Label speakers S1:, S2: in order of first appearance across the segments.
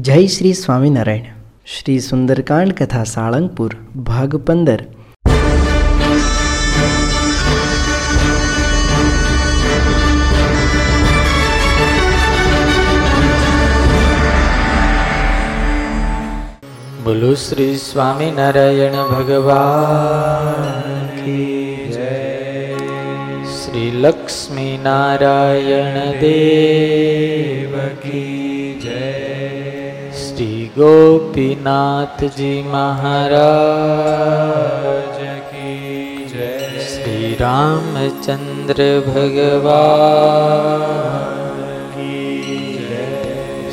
S1: જય શ્રી સ્વામિનારાયણ. શ્રી સુંદરકાંડ કથા સાળંગપુર, ભાગ પંદર.
S2: બોલો શ્રી સ્વામિનારાયણ ભગવાન શ્રી લક્ષ્મી નારાયણ દેવ ગોપીનાથજી મહારાજ કી જય શ્રી રામચંદ્ર ભગવાન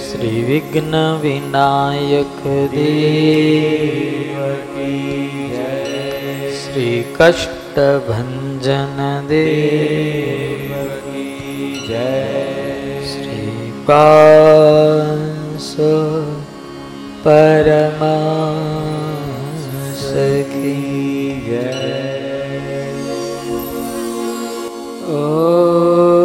S2: શ્રી વિઘ્ન વિનાયક દેવ શ્રી કષ્ટભંજન દેવ જય શ્રી પાંસ જય નમઃ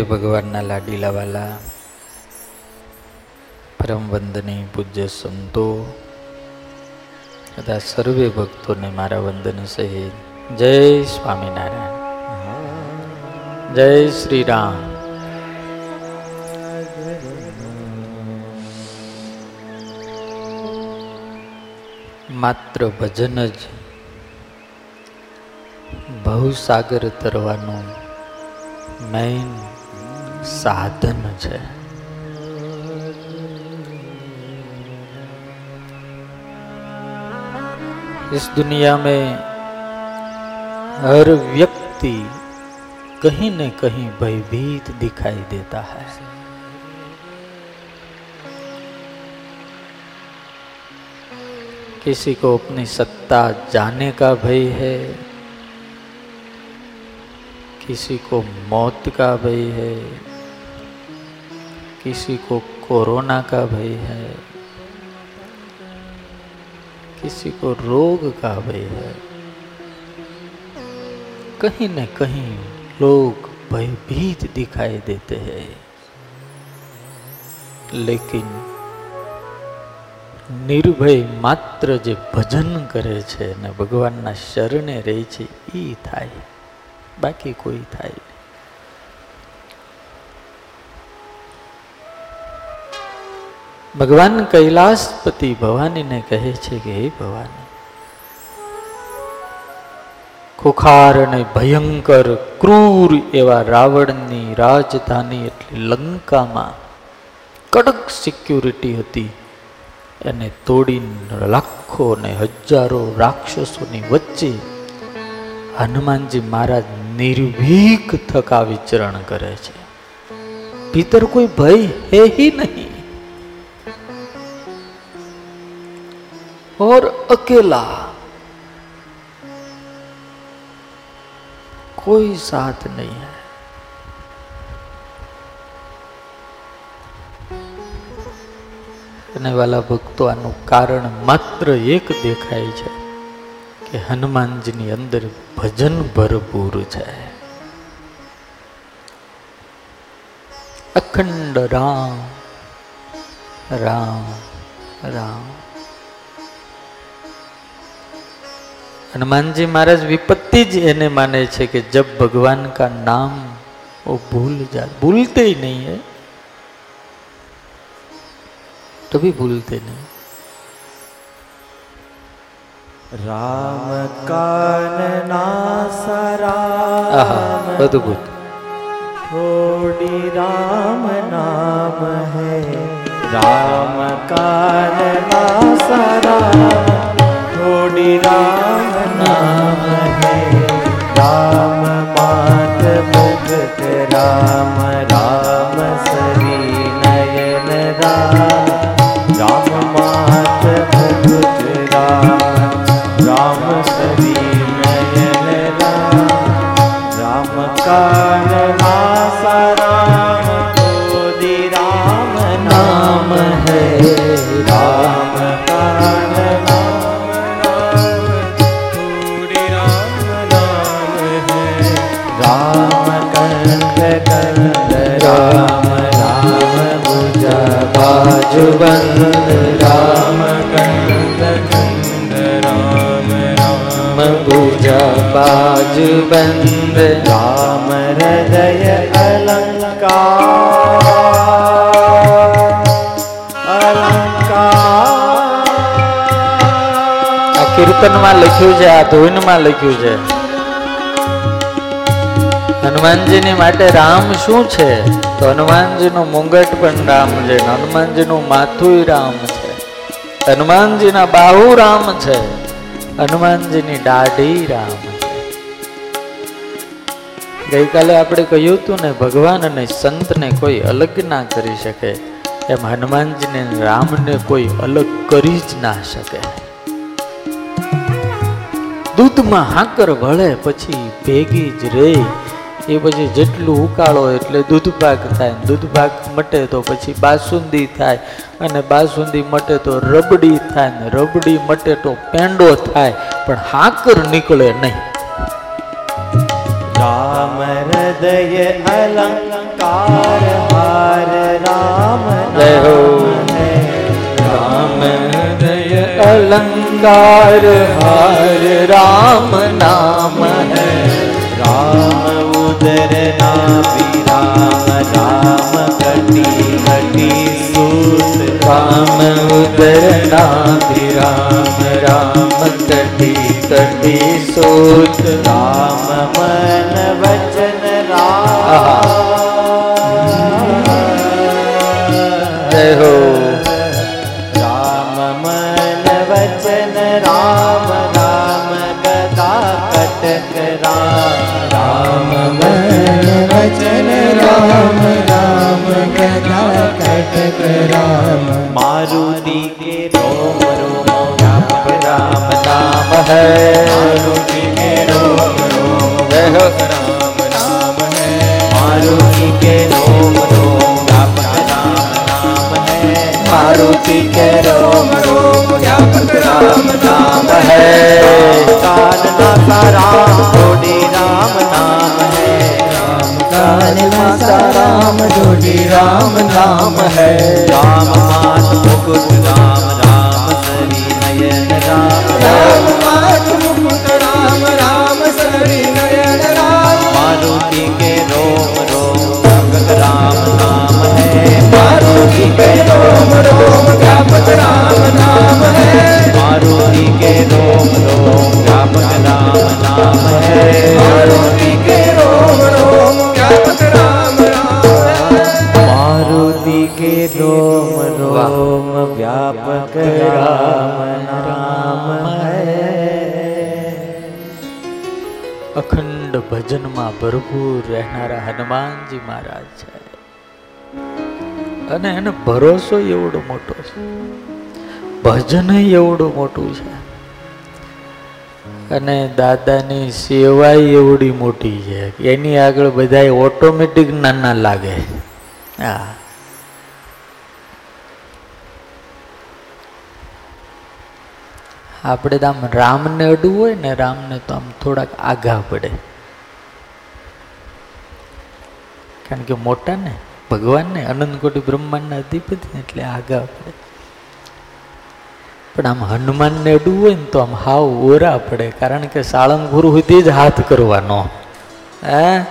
S2: સર્વે ભગવાનના લાડીલા વાલા પરમ વંદની પૂજ્ય સંતો, તથા સર્વે ભક્તોને મારા વંદન સહિત. જય સ્વામિનારાયણ. જય શ્રી રામ માત્ર ભજન જ ભવસાગર તરવાનું મેન साधन છે इस दुनिया में हर व्यक्ति कहीं न कहीं भयभीत दिखाई देता है। किसी को अपनी सत्ता जाने का भय है, किसी को मौत का भय है किसी को कोरोना का भय है किसी को रोग का भय है कहीं न कहीं लोग भयभीत दिखाई देते हैं लेकिन નિર્ભય માત્ર જે ભજન કરે છે ને ભગવાનના શરણે રહે છે એ થાય બાકી કોઈ થાય ભગવાન કૈલાસપતિ ભવાનીને કહે છે કે હે ભવાની, ખુખાર અને ભયંકર, ક્રૂર એવા રાવણની રાજધાની એટલે લંકામાં કડક સિક્યુરિટી હતી. એને તોડીને લાખો ને હજારો રાક્ષસોની વચ્ચે હનુમાનજી મહારાજ નિર્ભીક થકા વિચરણ કરે છે. ભીતર કોઈ ભય હે ही और अकेला कोई साथ नहीं है અને વાલા ભક્તો આનું કારણ માત્ર એક દેખાય છે કે હનુમાનજીની અંદર ભજન ભરપૂર છે અખંડ રામ રામ રામ હનુમાનજી મહારાજ વિપત્તિ જ એને માને છે કે જબ ભગવાન કા નામ ઓ ભૂલ જા ભૂલતે નહીં હે. તો ભી ભૂલતે નહીં.
S3: રામ કાનના
S2: સરા અદભુત
S3: થોડી રામ નામ હે. રામ કાનના સરા થોડી રામ નામ હે રામ માત મુક્ત રામ રામ સરી નયન રામ બાજુ राम રામ राम
S2: राम બાજુ બંધ
S3: રામ હૃદય અલંકાર
S2: આ કીર્તનમાં લખ્યું છે આ ધૂનમાં લખ્યું છે હનુમાનજીની માટે રામ શું છે તો હનુમાનજીનું મુંગટ પણ રામ છે, હનુમાનજીનું માથું રામ છે. હનુમાનજીના બાહુ રામ છે, હનુમાનજીની દાઢી રામ છે. ગઈકાલે આપણે કહ્યું હતું ને, ભગવાન અને સંતને કોઈ અલગ ના કરી શકે, એમ હનુમાનજીને રામને કોઈ અલગ કરી જ ના શકે. દૂધમાં હાકર વળે, પછી ભેગી જ રે. એ પછી જેટલું ઉકાળો એટલે દૂધ પાક થાય દૂધ પાક મટે તો પછી બાસુંદી થાય અને બાસુંદી મટે તો રબડી થાય ને રબડી મટે તો પેંડો થાય પણ હાકર નીકળે નહીં
S3: રામ હૃદય અલંકાર હાર રામ. રામ હૃદય
S2: અલંકાર હાર રામ નામ હૈ
S3: રામ ઉદર નાભી રામ રામ કટી કટી સૂત
S2: રામ ઉદર નાભિ રામ રામ કટી કટી સૂત
S3: રામ મન વચન રામ
S2: है
S3: राम नाम है मारुति के रोम राम नाम है
S2: मारुति के
S3: रोम रोम राम नाम
S2: है
S3: कान ना सारा राम नाम है राम कान ना सारा जोड़ी राम नाम है राम मान राम राम हरी राम राम राम राम के रोम रोम व्यापक राम नाम है मारुति के रोम रोम व्यापक राम नाम है मारुति के रोम रोम व्यापक राम नाम है मारुति के रोम रोम राम मारुति के रोम रोम, व्यापक राम।
S2: અખંડ ભજનમાં ભરપૂર રહેનારા હનુમાનજી મહારાજ છે. અને એનો ભરોસો એવડો મોટો છે. ભજન એવડું મોટું છે. અને દાદાની સેવાય એવડી મોટી છે. એની આગળ બધા ઓટોમેટિક નાના લાગે. હા. આપણે તો આમ રામને અડવું હોય ને રામને તો આમ થોડાક આઘા પડે. કારણ કે મોટા ને, ભગવાન ને અનંત કોટી બ્રહ્માંડના અધિપતિ એટલે આઘા પડે. પણ આમ હનુમાનને અડવું હોય ને તો આમ હાવ ઓરા પડે, કારણ કે સાળંગપુર સુધી જ હાથ કરવાનો. હે?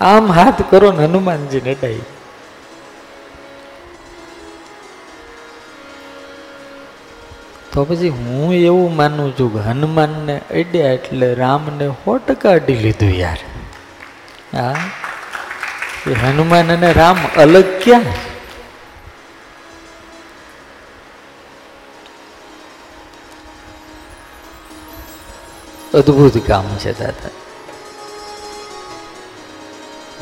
S2: આમ હાથ કરો ને હનુમાનજી ને તો પછી હું એવું માનું છું કે હનુમાનને અડ્યા એટલે રામને સો ટકા અડી લીધું યાર. હા? એ હનુમાન અને રામ અલગ ક્યાં? અદ્ભુત કામ છે દાદા.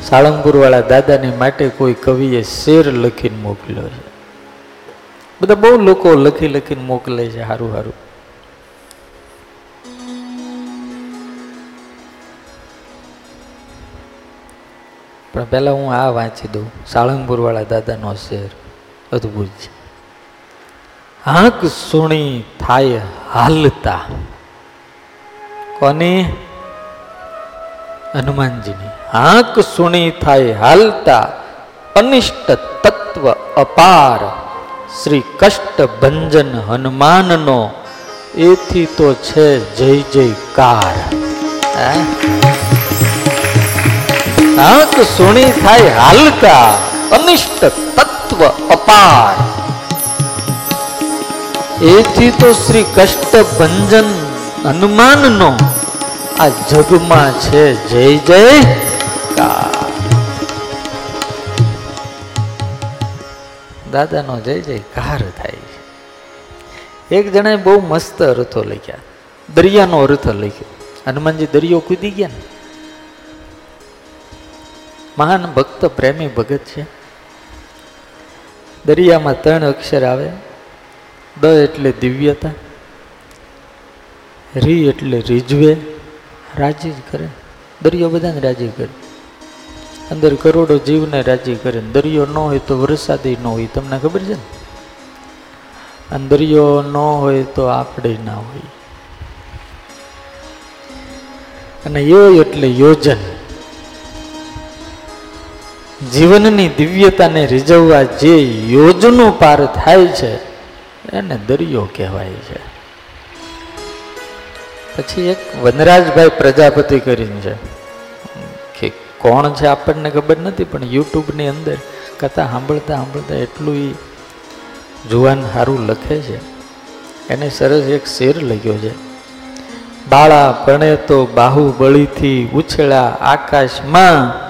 S2: સાળંગપુર વાળા દાદાને માટે કોઈ કવિએ શેર લખીને મોકલ્યો છે. બધા બહુ લોકો લખી લખીને મોકલે છે સારું સારું પણ પહેલાં હું આ વાંચી દઉં. સાળંગપુરવાળા દાદાનો શેર. અદ્ભુત છે. આંખ સુણી થાય હાલતા. કોને? હનુમાનજીની. આંખ સુણી થાય હાલતા. અનિષ્ટ તત્વ અપાર. શ્રી કષ્ટ ભંજન હનુમાનનો, એથી તો છે જય જયકાર. સુણી થાય હાલતા અનિષ્ટ તત્વ અપાર. એથી તો શ્રી કષ્ટ ભંજન હનુમાનનો, આ જગમાં છે જય જય દાદાનો જય જયકાર થાય છે. એક જણાએ બહુ મસ્ત અર્થો લખ્યા. દરિયાનો અર્થ લખ્યો. હનુમાનજી દરિયો કૂદી ગયા ને. મહાન ભક્ત, પ્રેમી ભગત છે. દરિયામાં ત્રણ અક્ષર આવે. દ એટલે દિવ્યતા, રી એટલે રીઝવે. રાજી જ કરે. દરિયો બધાને રાજી કરે. અંદર કરોડો જીવને રાજી કરે. દરિયો ન હોય તો વરસાદી ન હોય. તમને ખબર છે ને? દરિયો ન હોય તો આપણે ના હોય. અને યો એટલે યોજન. જીવનની દિવ્યતાને રીઝવવા જે યોજનો પાર થાય છે, એને દરિયો કહેવાય છે. પછી એક વનરાજભાઈ પ્રજાપતિ કરીને છે. કોણ છે આપણને ખબર નથી, પણ યુટ્યુબની અંદર કથા સાંભળતા સાંભળતા એટલું એ જુવાન સારું લખે છે. એને સરસ એક શેર લખ્યો છે. બાળા પણે તો બાહુબળીથી ઉછળ્યા આકાશમાં,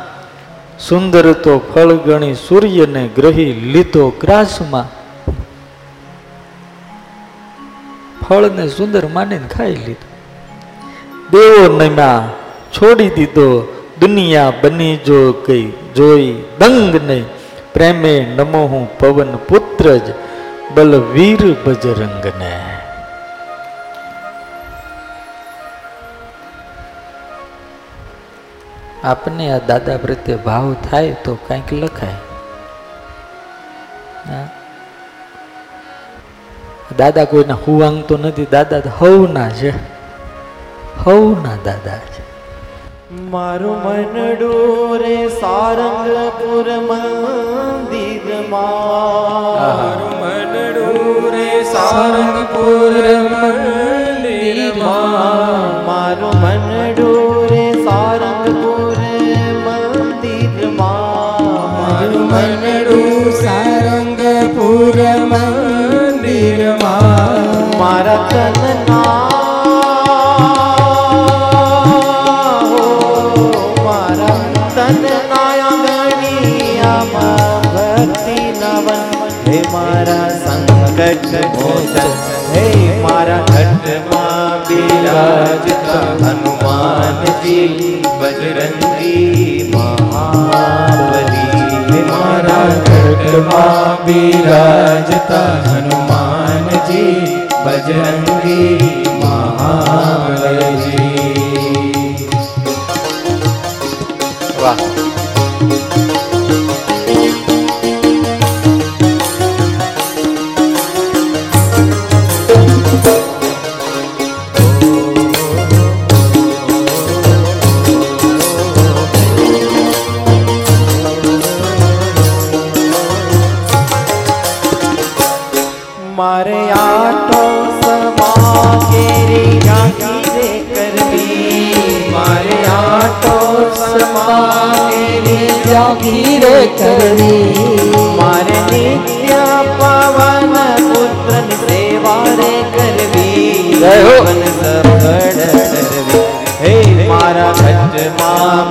S2: સુંદર તો ફળ ગણી સૂર્યને ગ્રહી લીધો ગ્રાસમાં. ફળને સુંદર માનીને ખાઈ લીધું. દેવો નમ્યા છોડી દીધો દુનિયા બની જો કઈ જોઈ દંગ નહીં. પ્રેમે નમો હું પવન પુત્ર જ, બલવીર બજરંગને. આપને આ દાદા પ્રત્યે ભાવ થાય તો કંઈક લખાય. દાદા કોઈના હુવાંગ તો નથી, દાદા તો હવના છે. હવના દાદા છે.
S3: મારું મન ડોરે સારંગપુર મંદિરમાં.
S4: મન ડોરે સારંગપુર મંદિરમાં.
S3: મારું મન રે સારંગપુર મંદિરમાં.
S4: મારું સારંગપુર મંદિરમાં.
S3: મારા તનના મોચન હે મારા ઘટમાં બિરાજતા હનુમાનજી, બજરંગી મહાબલી. હે મારા
S4: ઘટમાં બિરાજતા હનુમાનજી, બજરંગી મહાબલી.
S2: વાહ.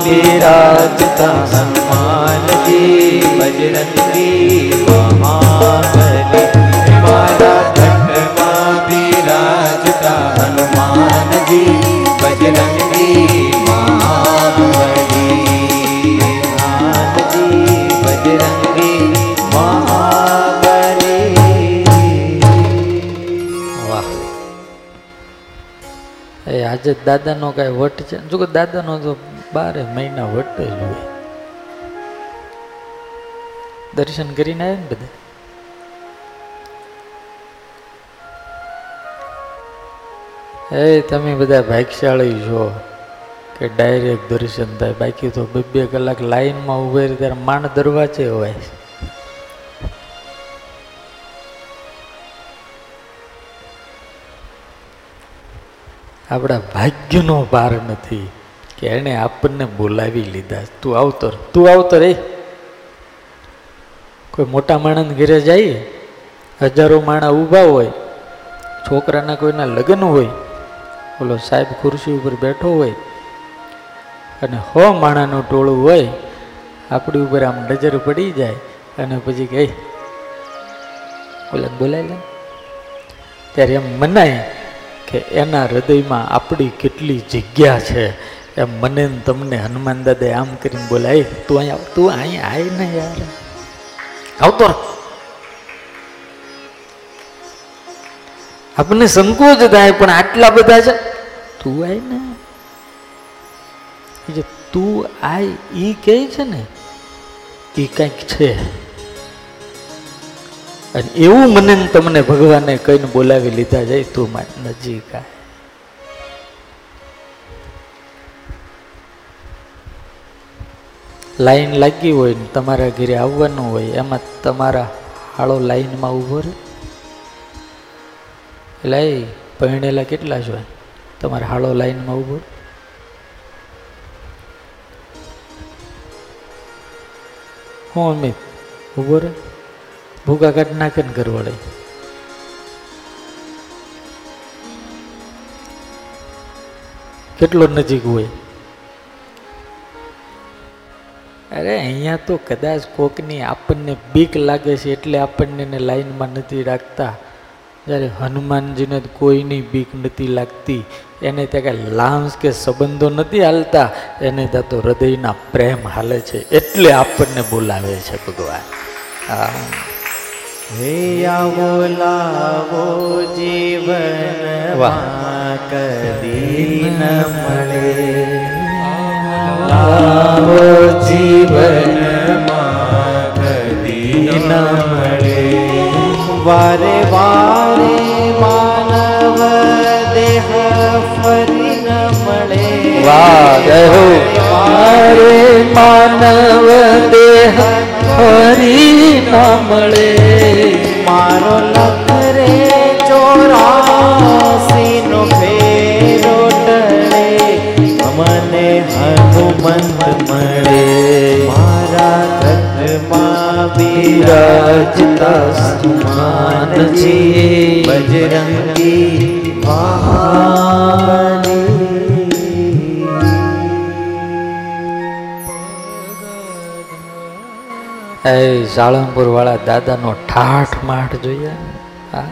S3: જે રાજતા સન્માનજી બજરંગી મહાબલી મારા ખંડમાં બિરાજતા હનુમાનજી બજરંગી મહાબલી બજરંગી
S2: આજે દાદાનો કાંઈ વટ છે? જો કે દાદાનો તો બારે મહિના વટ જ હોય. દર્શન કરીને આવ્યા ને બધા? એ, તમે બધા ભાગ્યશાળી છો કે ડાયરેક્ટ દર્શન થાય? બાકી તો બે બે કલાક લાઈનમાં ઉભે ત્યારે માંડ દરવાજે હોય. આપણા ભાગ્યનો ભાર નથી. કે એણે આપણને બોલાવી લીધા. તું આવતર તું આવતર એ. કોઈ મોટા માણસ ઘરે જાય, હજારો માણા ઊભા હોય, છોકરાના કોઈના લગ્ન હોય, ઓલો સાહેબ ખુરશી ઉપર બેઠો હોય, અને હો માણાનું ટોળું હોય, આપણી ઉપર આમ નજર પડી જાય, અને પછી કહે ઓલા બોલાય લે. ત્યારે એમ મનાય કે એના હૃદયમાં આપણી કેટલી જગ્યા છે. એમ મને તમને હનુમાન દાદા આમ કરીને બોલાય તું અહીંયા તું અહીં આય ને યાર. આવતો આપણને સંકોચ થાય, પણ આટલા બધા છે? તું આય ને. જે તું આય, ઈ કહે છે ને એ કંઈક છે. અને એવું મને તમને ભગવાને કહીને બોલાવી લીધા જાય, તું મારી નજીક આય. લાઈન લાગી હોય ને તમારા ઘરે આવવાનું હોય, એમાં તમારા હાળો લાઈનમાં ઊભો રહે એટલે એ પહેણેલા કેટલા છો તમારે હાળો લાઈનમાં ઊભો? હું અમિત ઊભો રહે ભૂકા કાઢ નાખે ને ઘરવાળે કેટલો નજીક હોય અરે અહીંયા તો કદાચ કોકની આપણને બીક લાગે છે એટલે આપણને એને લાઈનમાં નથી રાખતા. જ્યારે હનુમાનજીને કોઈની બીક નથી લાગતી. એને ત્યાં કાંઈ લાંસ કે સંબંધો નથી હાલતા. એને ત્યાં તો હૃદયના પ્રેમ હાલે છે એટલે આપણને બોલાવે છે ભગવાન. હા.
S3: હે આવો લાવો જીવન. કદી ન મળે.
S4: લાવો જીવનમાં કદી ન મળે
S3: વારે વારે માનવ દેહ ફરી ન મળે
S2: વાહ વારે માનવ દેહ ફરી ન મળે
S3: મારો લખરે ચોરાસી નો ફેરો ટળે મને હનુમંત મળે મારા ઘરમાં બિરાજતા હનુમાનજી બજરંગી
S2: એ સાળંગપુર વાળા દાદાનો ઠાઠ માઠ જોઈએ. હા?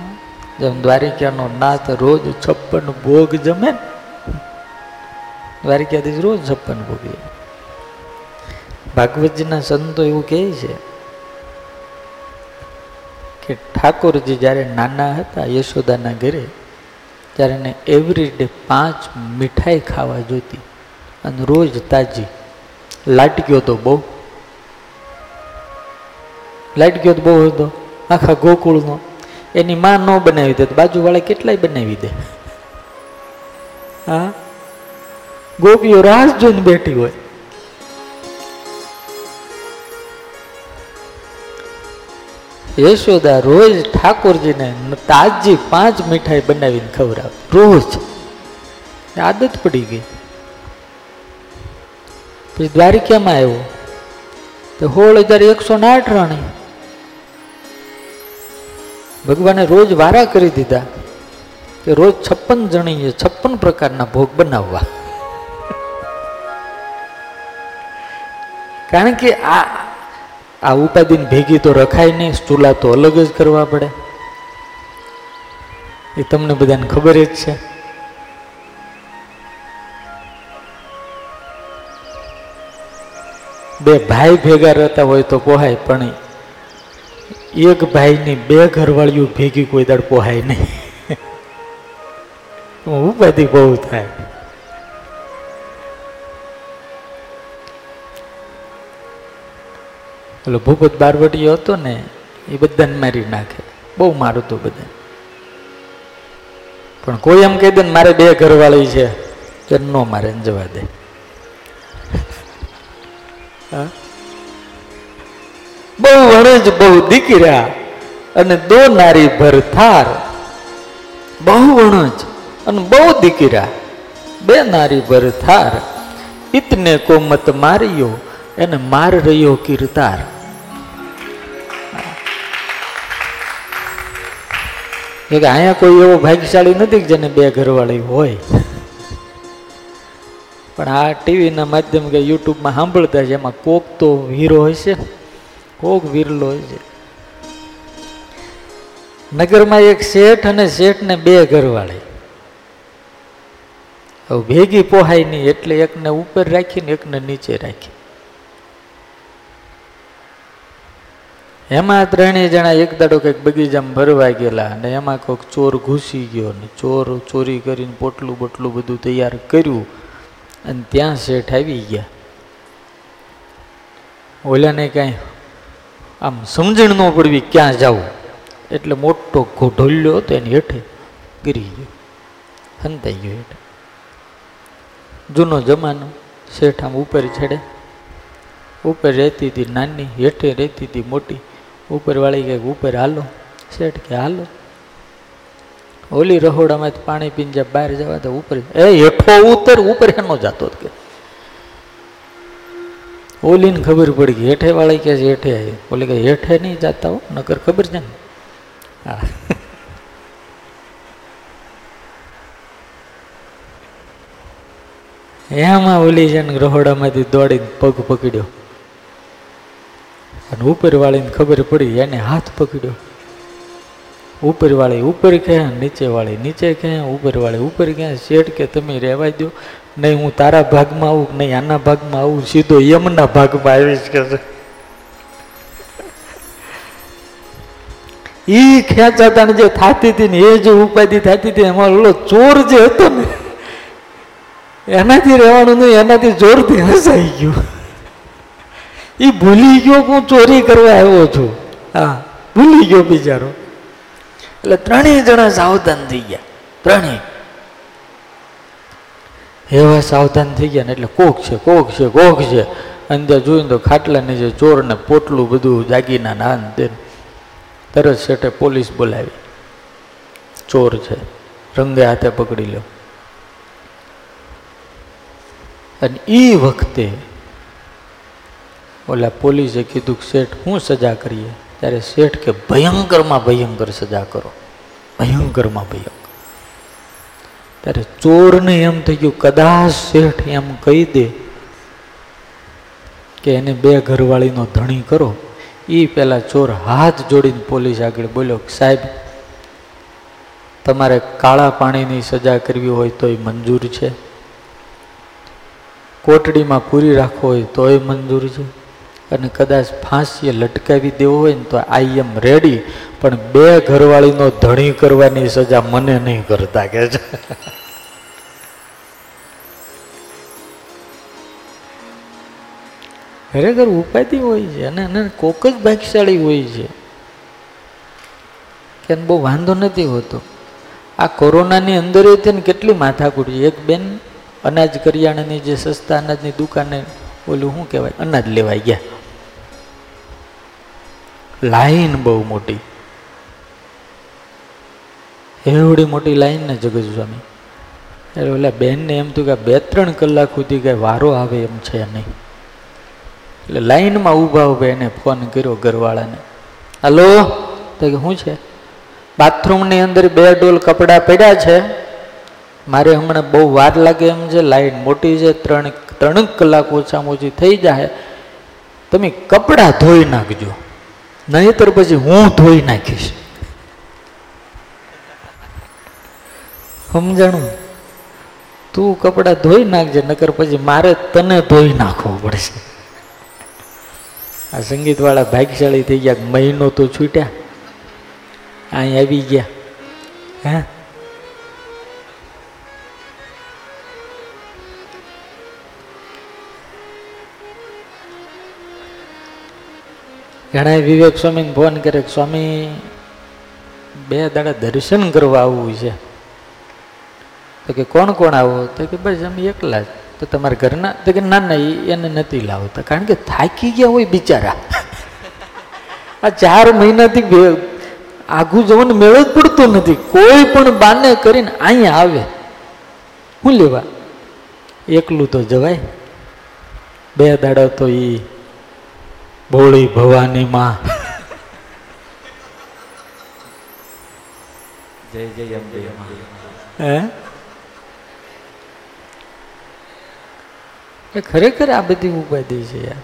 S2: જેમ દ્વારિકાનો નાથ રોજ છપ્પન ભોગ જમે ને દ્વારિકાધીશ રોજ છપ્પન ભોગીએ ભાગવતજીના સંતો એવું કહે છે કે ઠાકોરજી જ્યારે નાના હતા યશોદાના ઘરે, ત્યારે એને એવરી ડે પાંચ મીઠાઈ ખાવા જોઈતી અને રોજ તાજી લાટક્યો તો બહુ. લાટક્યો તો બહુ હતો આખા ગોકુળનો. એની માં ન બનાવી દે તો બાજુવાળા કેટલાય બનાવી દે. હા? ગોપીઓ રાસ જોઈને બેઠી હોય. યશોદા રોજ ઠાકોરજીને તાજી પાંચ મીઠાઈ બનાવીને ખવડાવે. રોજ. આદત પડી ગઈ. પછી દ્વારિકામાં આવ્યો. તો સોળ હજાર એકસો ને આઠ રાણી. ભગવાને રોજ વારા કરી દીધા કે રોજ છપ્પન જણીએ છપ્પન પ્રકારના ભોગ બનાવવા. કારણ કે આ આ ઉપાધિન ભેગી તો રખાય નહીં, ચૂલા તો અલગ જ કરવા પડે. એ તમને બધાને ખબર જ છે. બે ભાઈ ભેગા રહેતા હોય તો પોહાય, પણ એક ભાઈની બે ઘરવાળીઓ ભેગી કોઈ દાડ પોહાય નહીં. ઉપાધિ બહુ થાય. પેલો ભૂપત બારવટીયો હતો ને, એ બધાને મારી નાખે. બહુ મારું હતું બધા પણ કોઈ એમ કહી દે ને મારે બે ઘરવાળી છે કે નો મારે જવા દે? બહુ વણજ બહુ દીકરા અને દો નારી ભર થાર બહુ વણજ અને બહુ દીકરા. બે નારી ભર થાર ઇતને કોમત માર્યો, એને માર રહ્યો કીર્તાર. કે અહીંયા કોઈ એવો ભાગ્યશાળી નથી જેને બે ઘરવાળી હોય. પણ આ ટીવીના માધ્યમ કે યુટ્યુબમાં સાંભળતા છે, એમાં કોક તો હીરો હોય છે કોક વિરલો હોય છે. નગરમાં એક શેઠ અને શેઠને બે ઘરવાળી. હવે ભેગી પોહાય નહીં એટલે એકને ઉપર રાખીને એકને નીચે રાખી. એમાં ત્રણેય જણા એક દાડો કંઈક બગીચામાં ભરવા ગયેલા અને એમાં કોઈક ચોર ઘૂસી ગયો ને ચોર ચોરી કરીને પોટલું બોટલું બધું તૈયાર કર્યું અને ત્યાં શેઠ આવી ગયા. ઓલાને કાંઈ આમ સમજણ ન પડવી ક્યાં જવું. એટલે મોટો ઢોલ્યો હતો એની હેઠે ગીરી ગયો. હંતાઈ ગયો હેઠે. જૂનો જમાનો, શેઠ આમ ઉપર છેડે ઉપર રહેતી હતી નાની, હેઠે રહેતી હતી મોટી. ઉપરવાળી કે ઉપર હાલો, શેઠ કે હાલો. ઓલી રહોડામાંથી પાણી પીને જ્યાં બહાર જવા તો ઉપર. એ હેઠો ઉતર, ઉપર એનો જાતો કે. ઓલીને ખબર પડી ગઈ હેઠે વાળી કે હેઠે આવી ઓલી કે હેઠે નહીં જાતા હો, નકર ખબર છે ને. હા. એમાં ઓલી છે ને રહોડામાંથી દોડીને પગ પકડ્યો. અને ઉપરવાળીને ખબર પડી, એને હાથ પકડ્યો. ઉપરવાળી ઉપર ક્યાં નીચેવાળી નીચે ક્યાં ઉપરવાળી ઉપર ક્યાં શેઠ કે તમે રહેવા દો નહીં, હું તારા ભાગમાં આવું નહીં, આના ભાગમાં આવું, સીધો યમના ભાગમાં આવીશ કે ઈ ખેંચાતા જે થાતી હતી ને, એ જે ઉપાધિ થતી હતી, એમાં ઓલો ચોર જે હતો ને, એનાથી રહેવાનું નહીં, એનાથી જોરથી હસાઈ ગયું. એ ભૂલી ગયો હું ચોરી કરવા આવ્યો છું. હા. ભૂલી ગયો બિચારો. એટલે ત્રણેય જણા સાવધાન થઈ ગયા. ત્રણેય. એવા સાવધાન થઈ ગયા ને એટલે કોક છે કોક છે કોક છે. અંદર જોયું તો ખાટલા નીચે ચોર ને પોટલું બધું જાગીના નાન તે તરત શેઠે પોલીસ બોલાવી. ચોર છે. રંગે હાથે પકડી લો. અને એ વખતે ઓલા પોલીસે કીધું કે શેઠ શું સજા કરીએ? ત્યારે શેઠ કે, ભયંકરમાં ભયંકર સજા કરો. ભયંકરમાં ભયંકર. ત્યારે ચોરને એમ થઈ ગયું, કદાચ શેઠ એમ કહી દે કે એને બે ઘરવાળીનો ધણી કરો. એ પેલા ચોર હાથ જોડીને પોલીસ આગળ બોલ્યો સાહેબ, તમારે કાળા પાણીની સજા કરવી હોય તોય મંજૂર છે. કોટડીમાં પૂરી રાખવો હોય તોય મંજૂર છે. અને કદાચ ફાંસીએ લટકાવી દેવો હોય ને તો આઈ એમ રેડી. પણ બે ઘરવાળીનો ધણી કરવાની સજા મને નહીં કરતા કે છે. ખરેખર ઉપાધિ હોય છે અને એને કોક જ ભાગ્યશાળી હોય છે. કે બહુ વાંધો નથી હોતો. આ કોરોનાની અંદર તેને કેટલી માથાકૂટ. છે એક બેન અનાજ કરિયાણાની જે સસ્તા અનાજની દુકાને ઓલું શું કહેવાય? અનાજ લેવાઈ ગયા. લાઈન બહુ મોટી. એવડી મોટી લાઈન ને જગત સ્વામી. એટલે ઓલા બેનને એમ થયું કે બે ત્રણ કલાક સુધી કાંઈ વારો આવે એમ છે નહીં. એટલે લાઈનમાં ઊભા ઊભા એને ફોન કર્યો ઘરવાળાને. હલો? તો કે શું છે? બાથરૂમની અંદર બે ડોલ કપડાં પડ્યા છે. મારે હમણાં બહુ વાર લાગે એમ છે, લાઈન મોટી છે, ત્રણ ત્રણ કલાક ઓછામાં ઓછી થઈ જાય તમે કપડાં ધોઈ નાખજો. નહીતર પછી હું ધોઈ નાખીશ. સમજાણું? તું કપડાં ધોઈ નાખજે, નકર પછી મારે તને ધોઈ નાખવું પડશે. આ સંગીતવાળા ભાગ્યશાળી થઈ ગયા મહિનો તો છૂટ્યા. અહીં આવી ગયા. હે? ઘણા વિવેક સ્વામીને ફોન કરે સ્વામી, બે દાડા દર્શન કરવા આવવું છે. તો કે કોણ કોણ આવો? તો કે બસ અમે એકલા જ. તો તમારા ઘરના, તો કે ના ના એને નથી લાવતા. કારણ કે થાકી ગયા હોય બિચારા. આ ચાર મહિનાથી આઘું જવાનું મેળો જ પડતો નથી. કોઈ પણ બાને કરીને અહીંયા આવે. શું લેવા? એકલું તો જવાય. બે દાડા તો ઈ ભોળી ભવાની માં
S3: જય જય અંબે
S2: હે? એ ખરેખર આ બધી ઉપાધિ છે યાર.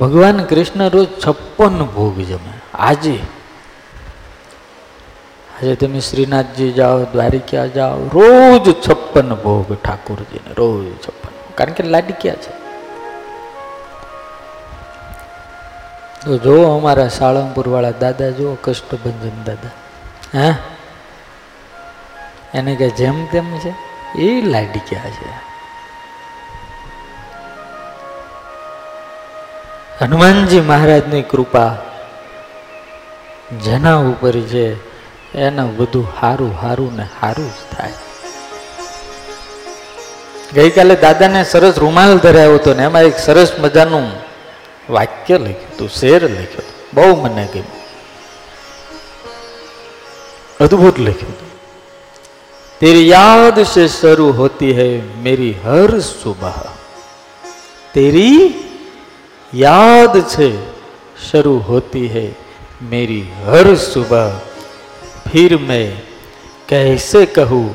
S2: ભગવાન કૃષ્ણ રોજ છપ્પન ભોગ જમે. આજે. આજે તમે શ્રીનાથજી જાઓ દ્વારિકા જાઓ રોજ છપ્પન ભોગ ઠાકોરજીને રોજ છપ્પન. કારણ કે લાડક્યા છે? તો જો અમારા સાળંગપુર વાળા દાદા જુઓ કષ્ટભંજન દાદા, હા? એને કે જેમ તેમ છે, એ લાડક્યા છે? હનુમાનજી મહારાજની કૃપા જેના ઉપર છે, એનું બધું સારું સારું ને સારું જ થાય. ગઈકાલે દાદાને સરસ રૂમાલ ધરાવ્યો હતો ને એમાં એક સરસ મજાનું વાક્ય લખ્યું હતું શેર લખ્યો હતો બહુ મને ગમ્યું અદ્ભુત લખ્યું હતું तेरी याद से शुरू होती है मेरी हर सुबह तेरी याद से शुरू होती है मेरी हर सुबह फिर मैं कैसे कहूँ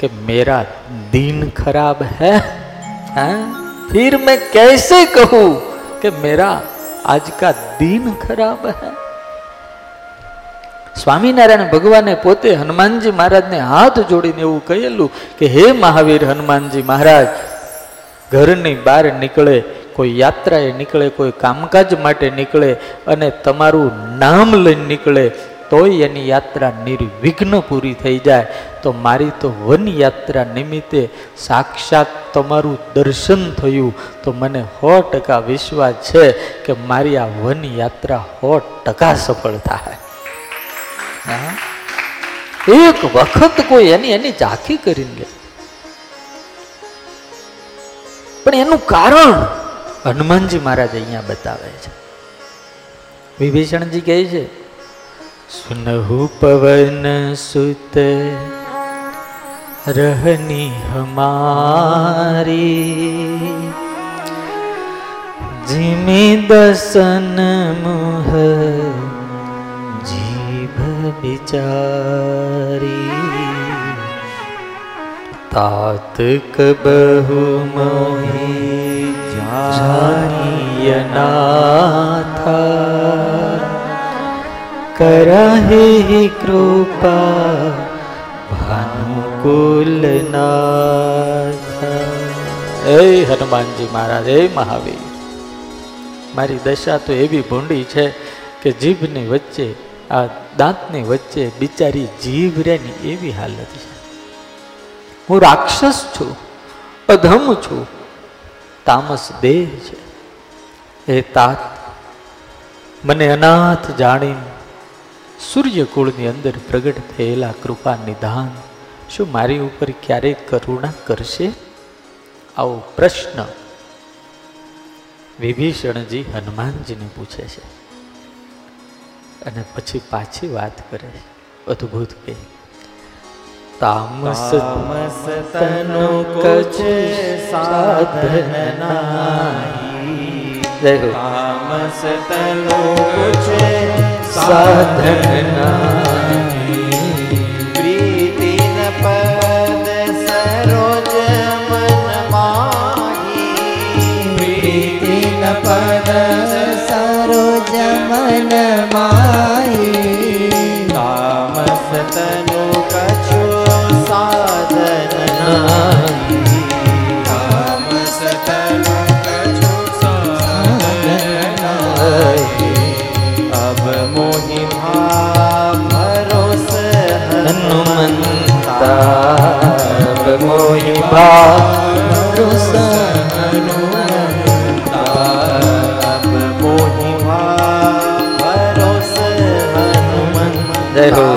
S2: कि मेरा दिन खराब है हाँ? फिर मैं कैसे कहूँ कि मेरा आज का दिन खराब है સ્વામિનારાયણ ભગવાને પોતે હનુમાનજી મહારાજને હાથ જોડીને એવું કહેલું કે હે મહાવીર હનુમાનજી મહારાજ ઘરની બહાર નીકળે કોઈ યાત્રાએ નીકળે કોઈ કામકાજ માટે નીકળે અને તમારું નામ લઈને નીકળે તોય એની યાત્રા નિર્વિઘ્ન પૂરી થઈ જાય તો મારી તો વન યાત્રા નિમિત્તે સાક્ષાત તમારું દર્શન થયું. તો મને સો ટકા વિશ્વાસ છે કે મારી આ વન યાત્રા સો ટકા સફળ થાય. એક વખત કોઈ એની એની ઝાંખી કરીને લે પણ એનું કારણ હનુમાનજી મહારાજ અહીંયા બતાવે છે. વિભીષણજી કહે છે, સુનહુ પવન સુત रहनी हमारी जिमी दसन मुह जीभ बिचारी तात कबहु मोहि जानिय नाथा करहि कृपा ભાનુકુલનાથ એ હનુમાનજી મહારાજ, એ મહાવીર. મારી દશા તો એવી ભૂંડી છે કે જીભની વચ્ચે, આ દાંતની વચ્ચે બિચારી જીભ રેની એવી હાલત છે. હું રાક્ષસ છું, અધમ છું, તામસ દેહ છે. એ તાત મને અનાથ જાણીને સૂર્યકુળની અંદર પ્રગટ થયેલા કૃપા નિધાન શું મારી ઉપર ક્યારેય કરુણા કરશે? આવો પ્રશ્ન. વિભીષણજી હનુમાનજીને પૂછે છે. અને પછી પાછી વાત કરે છે. અદ્ભુત કે. તામસ
S3: તનુ કુછ સાધન નાહી. તામસ તનો કુછ
S2: સાધન
S3: નાહી. ન પદ સરોજ મન માહી તામસ તનુ કછુ સાધન નાહી તામસ તનુ કછુ સાધન નાહી અબ મોહિ ભાવ ભરોસ
S2: હનુમંતા મોહિ ભાવ
S5: રહો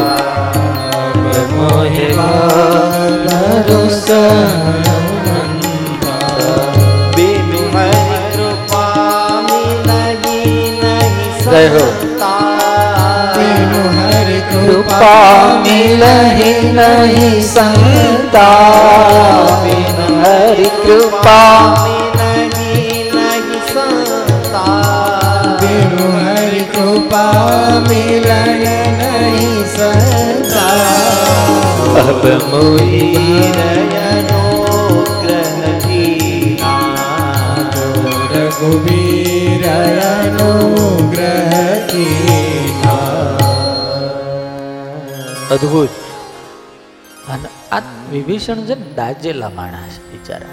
S5: કૃપા મિલહે નહીં
S2: સંતા. બિન
S3: હરિ કૃપા
S5: કૃપા મિલન સબ
S2: મોહી અને આ વિભીષણ છે ને દાજેલા માણસ બિચારા.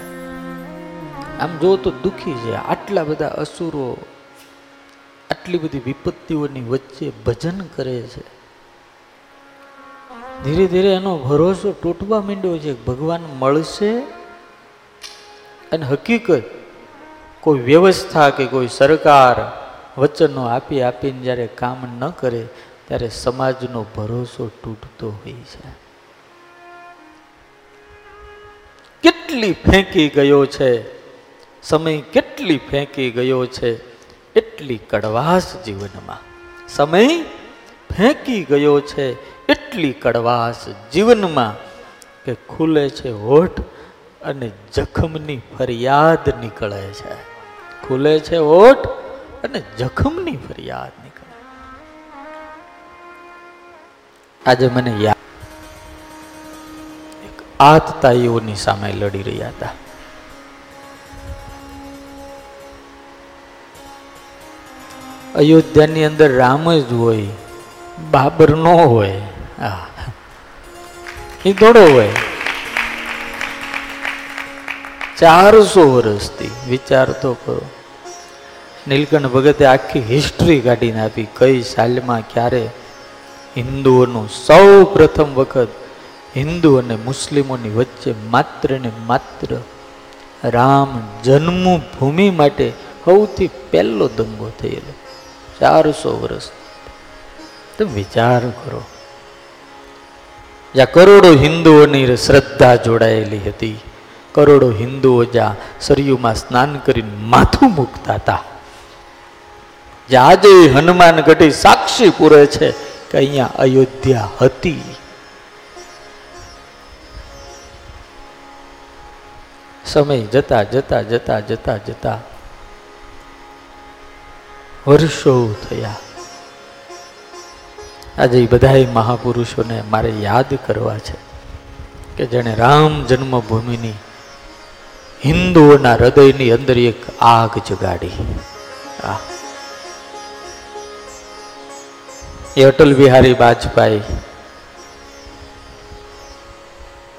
S2: આમ જો તો દુઃખી છે. આટલા બધા અસુરો, આટલી બધી વિપત્તિઓની વચ્ચે ભજન કરે છે. ધીરે ધીરે એનો ભરોસો તૂટવા માંડ્યો છે ભગવાન મળશે અને હકીકત કોઈ વ્યવસ્થા કે કોઈ સરકાર વચનો આપી આપીને જ્યારે કામ ન કરે ત્યારે સમાજનો ભરોસો તૂટતો હોય છે. કેટલી ફેંકી ગયો છે? સમય કેટલી ફેંકી ગયો છે? એટલી કડવાશ જીવનમાં. સમય ફેંકી ગયો છે એટલી કડવાશ જીવનમાં કે ખુલે છે હોઠ અને જખમની ફરિયાદ નીકળે છે. ખુલે છે હોઠ અને જખમની ફરિયાદ નીકળે. આજે મને યાદ એક આતતાઈઓની સામે લડી રહ્યા હતા. અયોધ્યાની અંદર રામ જ હોય, બાબર નો હોય એ દોડો હોય. ચારસો વર્ષથી વિચાર તો કરો. નીલકંઠ ભગતે આખી હિસ્ટ્રી કાઢીને આપી કઈ સાલમાં ક્યારે હિન્દુઓનું સૌ પ્રથમ વખત હિન્દુ અને મુસ્લિમોની વચ્ચે માત્ર ને માત્ર રામ જન્મભૂમિ માટે સૌથી પહેલો દંગો થયેલો. ચારસો વર્ષ. તમે વિચાર કરો. જ્યાં કરોડો હિન્દુઓની શ્રદ્ધા જોડાયેલી હતી. કરોડો હિન્દુઓ જ્યાં સરયુમાં સ્નાન કરીને માથું મૂકતા હતા. જ્યાં આજે હનુમાન ગઢી સાક્ષી પૂરે છે કે અહીંયા અયોધ્યા હતી. સમય જતા જતા જતા જતા જતા વર્ષો થયા. આજે બધા મહાપુરુષોને મારે યાદ કરવા છે કે જેણે રામ જન્મભૂમિની હિન્દુઓના હૃદયની અંદર એક આગ જગાડી. એ અટલ બિહારી વાજપેયી,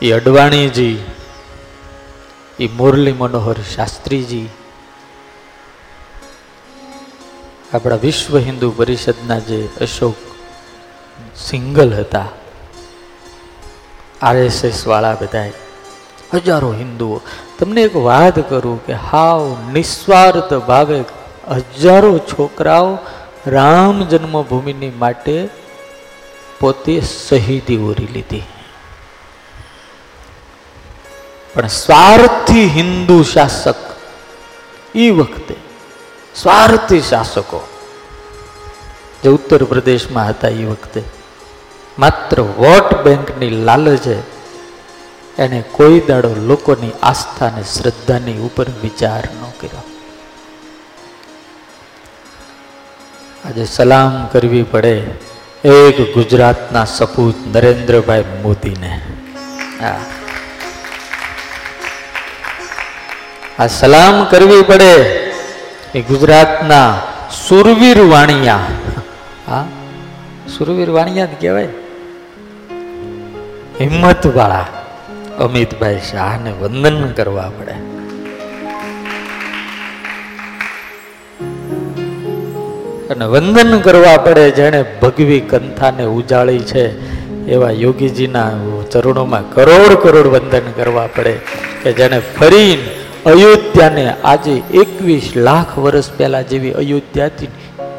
S2: એ અડવાણીજી, એ મુરલી મનોહર શાસ્ત્રીજી, આપણા વિશ્વ હિન્દુ પરિષદના જે અશોક સિંગલ હતા. આરએસએસ વાળા બધા હજારો હિન્દુઓ. તમને એક વાત કરું કે હાવ નિસ્વાર્થ ભાવે હજારો છોકરાઓ રામ જન્મભૂમિની માટે પોતે શહીદી ઓરી લીધી. પણ સ્વાર્થી હિન્દુ શાસક એ વખતે સ્વાર્થી શાસકો જે ઉત્તર પ્રદેશમાં હતા એ વખતે માત્ર વોટ બેંકની લાલચે એને કોઈ દાડો લોકોની આસ્થા અને શ્રદ્ધાની ઉપર વિચાર ન કર્યો. આજે સલામ કરવી પડે એક ગુજરાતના સપૂત નરેન્દ્રભાઈ મોદીને. હા. આ સલામ કરવી પડે એ ગુજરાતના સુરવીર વાણિયા. હા, સુરવીર વાણિયા જ કહેવાય. હિંમત વાળા અમિતભાઈ શાહને વંદન કરવા પડે. અને વંદન કરવા પડે જેણે ભગવી કંથાને ઉજાળી છે, એવા યોગીજીના ચરણોમાં કરોડ કરોડ વંદન કરવા પડે કે જેને ફરી અયોધ્યાને આજે એકવીસ લાખ વર્ષ પહેલા જેવી અયોધ્યાથી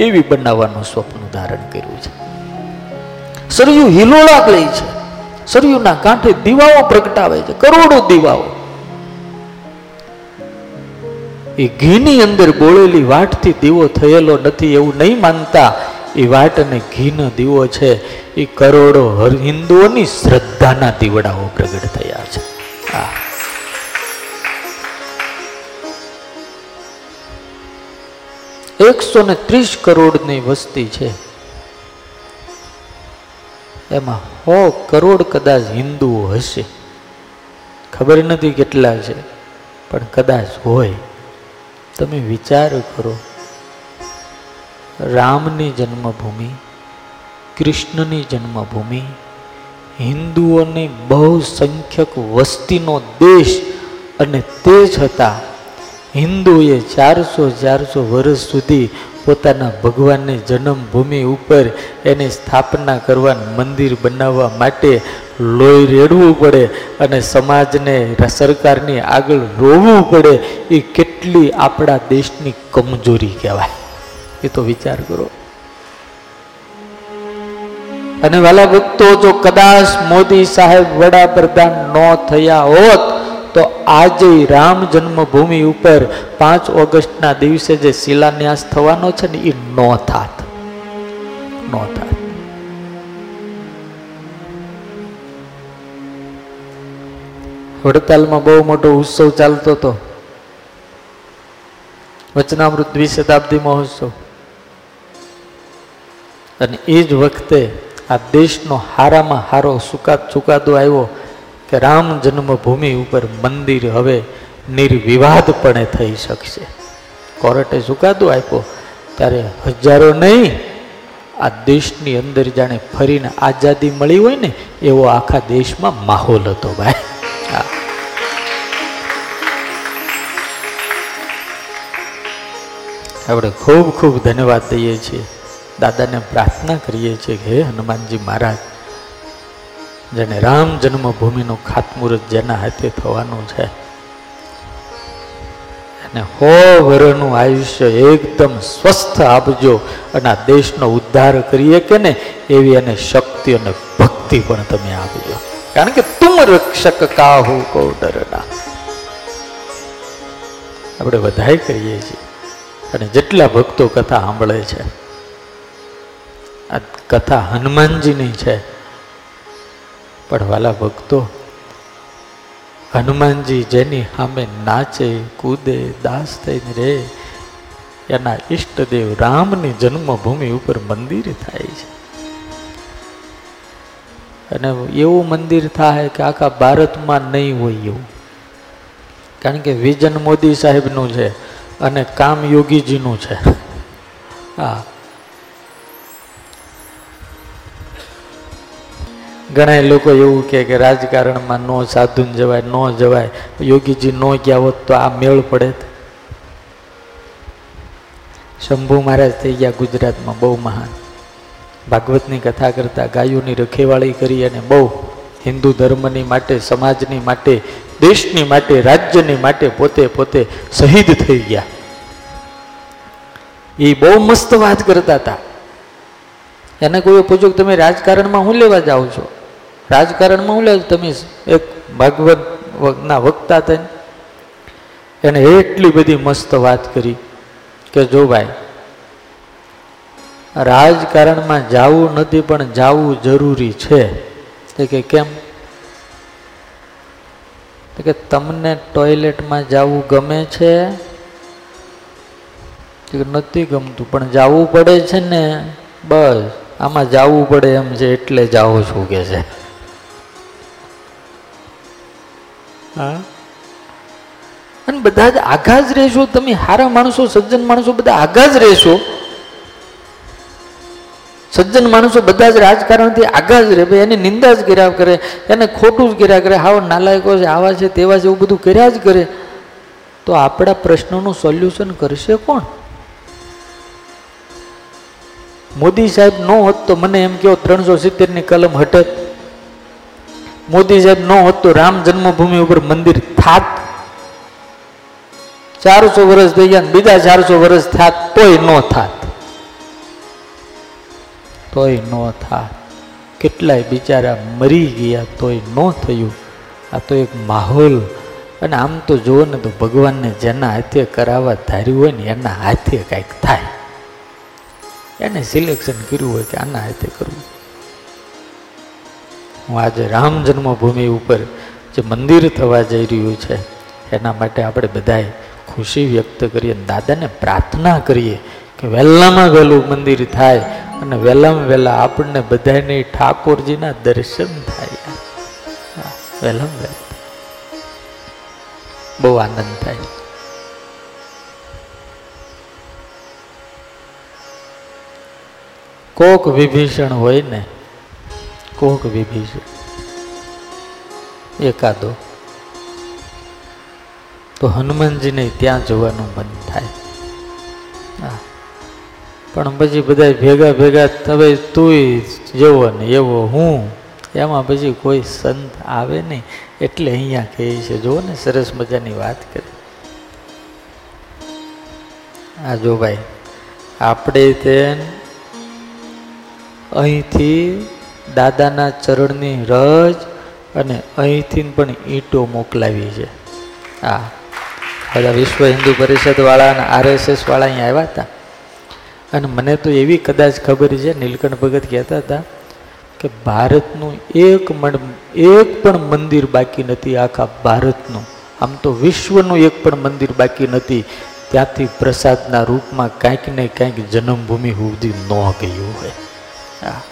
S2: એવી બનાવવાનું સ્વપ્ન ધારણ કર્યું છે. સરયુ હિલોળા લે છે. સરયુના કાંઠે દીવાઓ પ્રગટાવે છે, કરોડો દીવાઓ. એ ઘીની અંદર બોળેલી વાટથી દીવો થયેલો નથી એવું નહીં માનતા. એ વાટ અને ઘીનો દીવો છે, એ કરોડો હિન્દુઓની શ્રદ્ધાના દીવડાઓ પ્રગટ થયા છે. એકસો ને ત્રીસ કરોડની વસ્તી છે. એમાં સો કરોડ કદાચ હિન્દુઓ હશે. ખબર નથી કેટલા છે, પણ કદાચ હોય. તમે વિચાર કરો, રામની જન્મભૂમિ, કૃષ્ણની જન્મભૂમિ, હિન્દુઓની બહુસંખ્યક વસ્તીનો દેશ, અને તે છતાં હિન્દુએ ચારસો ચારસો વર્ષ સુધી પોતાના ભગવાનની જન્મભૂમિ ઉપર એની સ્થાપના કરવા મંદિર બનાવવા માટે લોહી રેડવું પડે અને સમાજને સરકારની આગળ રોવું પડે, એ કેટલી આપણા દેશની કમજોરી કહેવાય. એ તો વિચાર કરો. અને વાલા ભક્તો, જો કદાચ મોદી સાહેબ વડાપ્રધાન ન થયા હોત તો આજે રામ જન્મભૂમિ ઉપર પાંચ ઓગસ્ટના દિવસે જે શિલાન્યાસ થવાનો છે ને, એ ન થાત. નો થાત. વડતાલમાં બહુ મોટો ઉત્સવ ચાલતો હતો. વચનામૃત દ્વિશતાબ્દી મહોત્સવ. અને એ જ વખતે આ દેશનો હારામાં હારો સુકાત ચુકાદો આવ્યો. કે રામ જન્મભૂમિ ઉપર મંદિર હવે નિર્વિવાદપણે થઈ શકશે. કોર્ટે ચુકાદો આપ્યો, ત્યારે હજારો નહીં, આ દેશની અંદર જાણે ફરીને આઝાદી મળી હોય ને, એવો આખા દેશમાં માહોલ હતો ભાઈ. આપણે ખૂબ ખૂબ ધન્યવાદ દઈએ છીએ. દાદાને પ્રાર્થના કરીએ છીએ કે હે હનુમાનજી મહારાજ જેને રામ જન્મભૂમિનું ખાતમુહૂર્ત જેના હાથે થવાનું છે. અને હો વરનું આયુષ્ય એકદમ સ્વસ્થ આપજો અને આ દેશનો ઉદ્ધાર કરીએ કે ને એવી એને શક્તિ અને ભક્તિ પણ તમે આપજો. કારણ કે તું રક્ષક કાહુ કો ડરના આપણે વધારે કરીએ છીએ. અને જેટલા ભક્તો કથા સાંભળે છે. આ કથા હનુમાનજીની છે. પણ વાલા ભક્તો, હનુમાનજી જેની સામે નાચે, કૂદે, દાસ થઈને રે એના ઈષ્ટદેવ રામની જન્મભૂમિ ઉપર મંદિર થાય છે. અને એવું મંદિર થાય કે આખા ભારતમાં નહીં હોય એવું. કારણ કે વિજન મોદી સાહેબનું છે અને કામ યોગીજીનું છે. હા ઘણા લોકો એવું કહે કે રાજકારણમાં નો સાધુન જવાય, ન જવાય. યોગીજી ન ગયા હોત તો આ મેળ પડે શંભુ મહારાજ થઈ ગયા ગુજરાતમાં, બહુ મહાન. ભાગવતની કથા કરતા ગાયોની રખેવાળી કરી અને બહુ હિન્દુ ધર્મની માટે, સમાજની માટે, દેશની માટે, રાજ્યની માટે પોતે પોતે શહીદ થઈ ગયા. એ બહુ મસ્ત વાત કરતા હતા. એને કોઈ પૂછ્યું કે તમે રાજકારણમાં હું લેવા જાઓ છો? રાજકારણમાં લેવા તમે એક ભાગવત ના વક્તા થઈને એને એટલી બધી મસ્ત વાત કરી કે જો ભાઈ, રાજકારણમાં જવું નથી, પણ જવું જરૂરી છે. કે કેમ? કે તમને ટોયલેટમાં જવું ગમે છે? નથી ગમતું, પણ જવું પડે છે ને? બસ, આમાં જવું પડે એમ છે, એટલે જાઓ છું કે છે. હા? અને બધા જ આઘા જ રહેશો, તમે હારા માણસો, સજ્જન માણસો બધા આઘા જ રહેશો. સજ્જન માણસો બધા જ રાજકારણથી આઘા જ રહે એની નિંદા જ કર્યા કરે, એને ખોટું જ કર્યા કરે હાવ નાલાયકો છે, આવા છે, તેવા છે, એવું બધું કર્યા જ કરે. તો આપણા પ્રશ્નોનું સોલ્યુશન કરશે કોણ? મોદી સાહેબ ન હોત તો મને એમ કહો ત્રણસો સિત્તેરની કલમ હટત. મોદી સાહેબ ન હોત રામ જન્મભૂમિ ઉપર મંદિર થાત. ચારસો વર્ષ થઈ ગયા બીજા ચારસો વર્ષ થાત તોય ન થાત. તોય ન થાત. કેટલાય બિચારા મરી ગયા તોય ન થયું. આ તો એક માહોલ. અને આમ તો જુઓ ને તો ભગવાનને જેના હાથે કરાવવા ધાર્યું હોય ને એના હાથે કાંઈક થાય. એને સિલેક્શન કર્યું હોય કે આના હાથે કરવું. હું આજે રામ જન્મભૂમિ ઉપર જે મંદિર થવા જઈ રહ્યું છે, એના માટે આપણે બધાએ ખુશી વ્યક્ત કરીએ દાદાને પ્રાર્થના કરીએ કે વહેલામાં વહેલું મંદિર થાય અને વહેલામાં વહેલા આપણને બધાને ઠાકોરજીના દર્શન થાય. વહેલામાં વહેલા. બહુ આનંદ થાય. કોક વિભીષણ હોય ને કોક વિભીષણ એકાદો. તો હનુમાનજીને ત્યાં જવાનું મન થાય. પણ પછી બધા ભેગા ભેગા હવે તું જેવો ને એવો હું. એમાં પછી કોઈ સંત આવે નહીં. એટલે અહીંયા કહે છે, જુઓ ને સરસ મજાની વાત કરી. આ જો ભાઈ, આપણે તે અહીંથી દાદાના ચરણની રજ અને અહીંથી પણ ઈંટો મોકલાવી છે. હા બધા વિશ્વ હિન્દુ પરિષદવાળા અને આરએસએસવાળા અહીંયા આવ્યા હતા. અને મને તો એવી કદાચ ખબર છે, નીલકંઠ ભગત કહેતા હતા કે ભારતનું એક એક પણ મંદિર બાકી નથી, આખા ભારતનું. આમ તો વિશ્વનું એક પણ મંદિર બાકી નથી. ત્યાંથી પ્રસાદના રૂપમાં કાંઈક ને કાંઈક જન્મભૂમિ સુધી ન ગયું હોય. હા.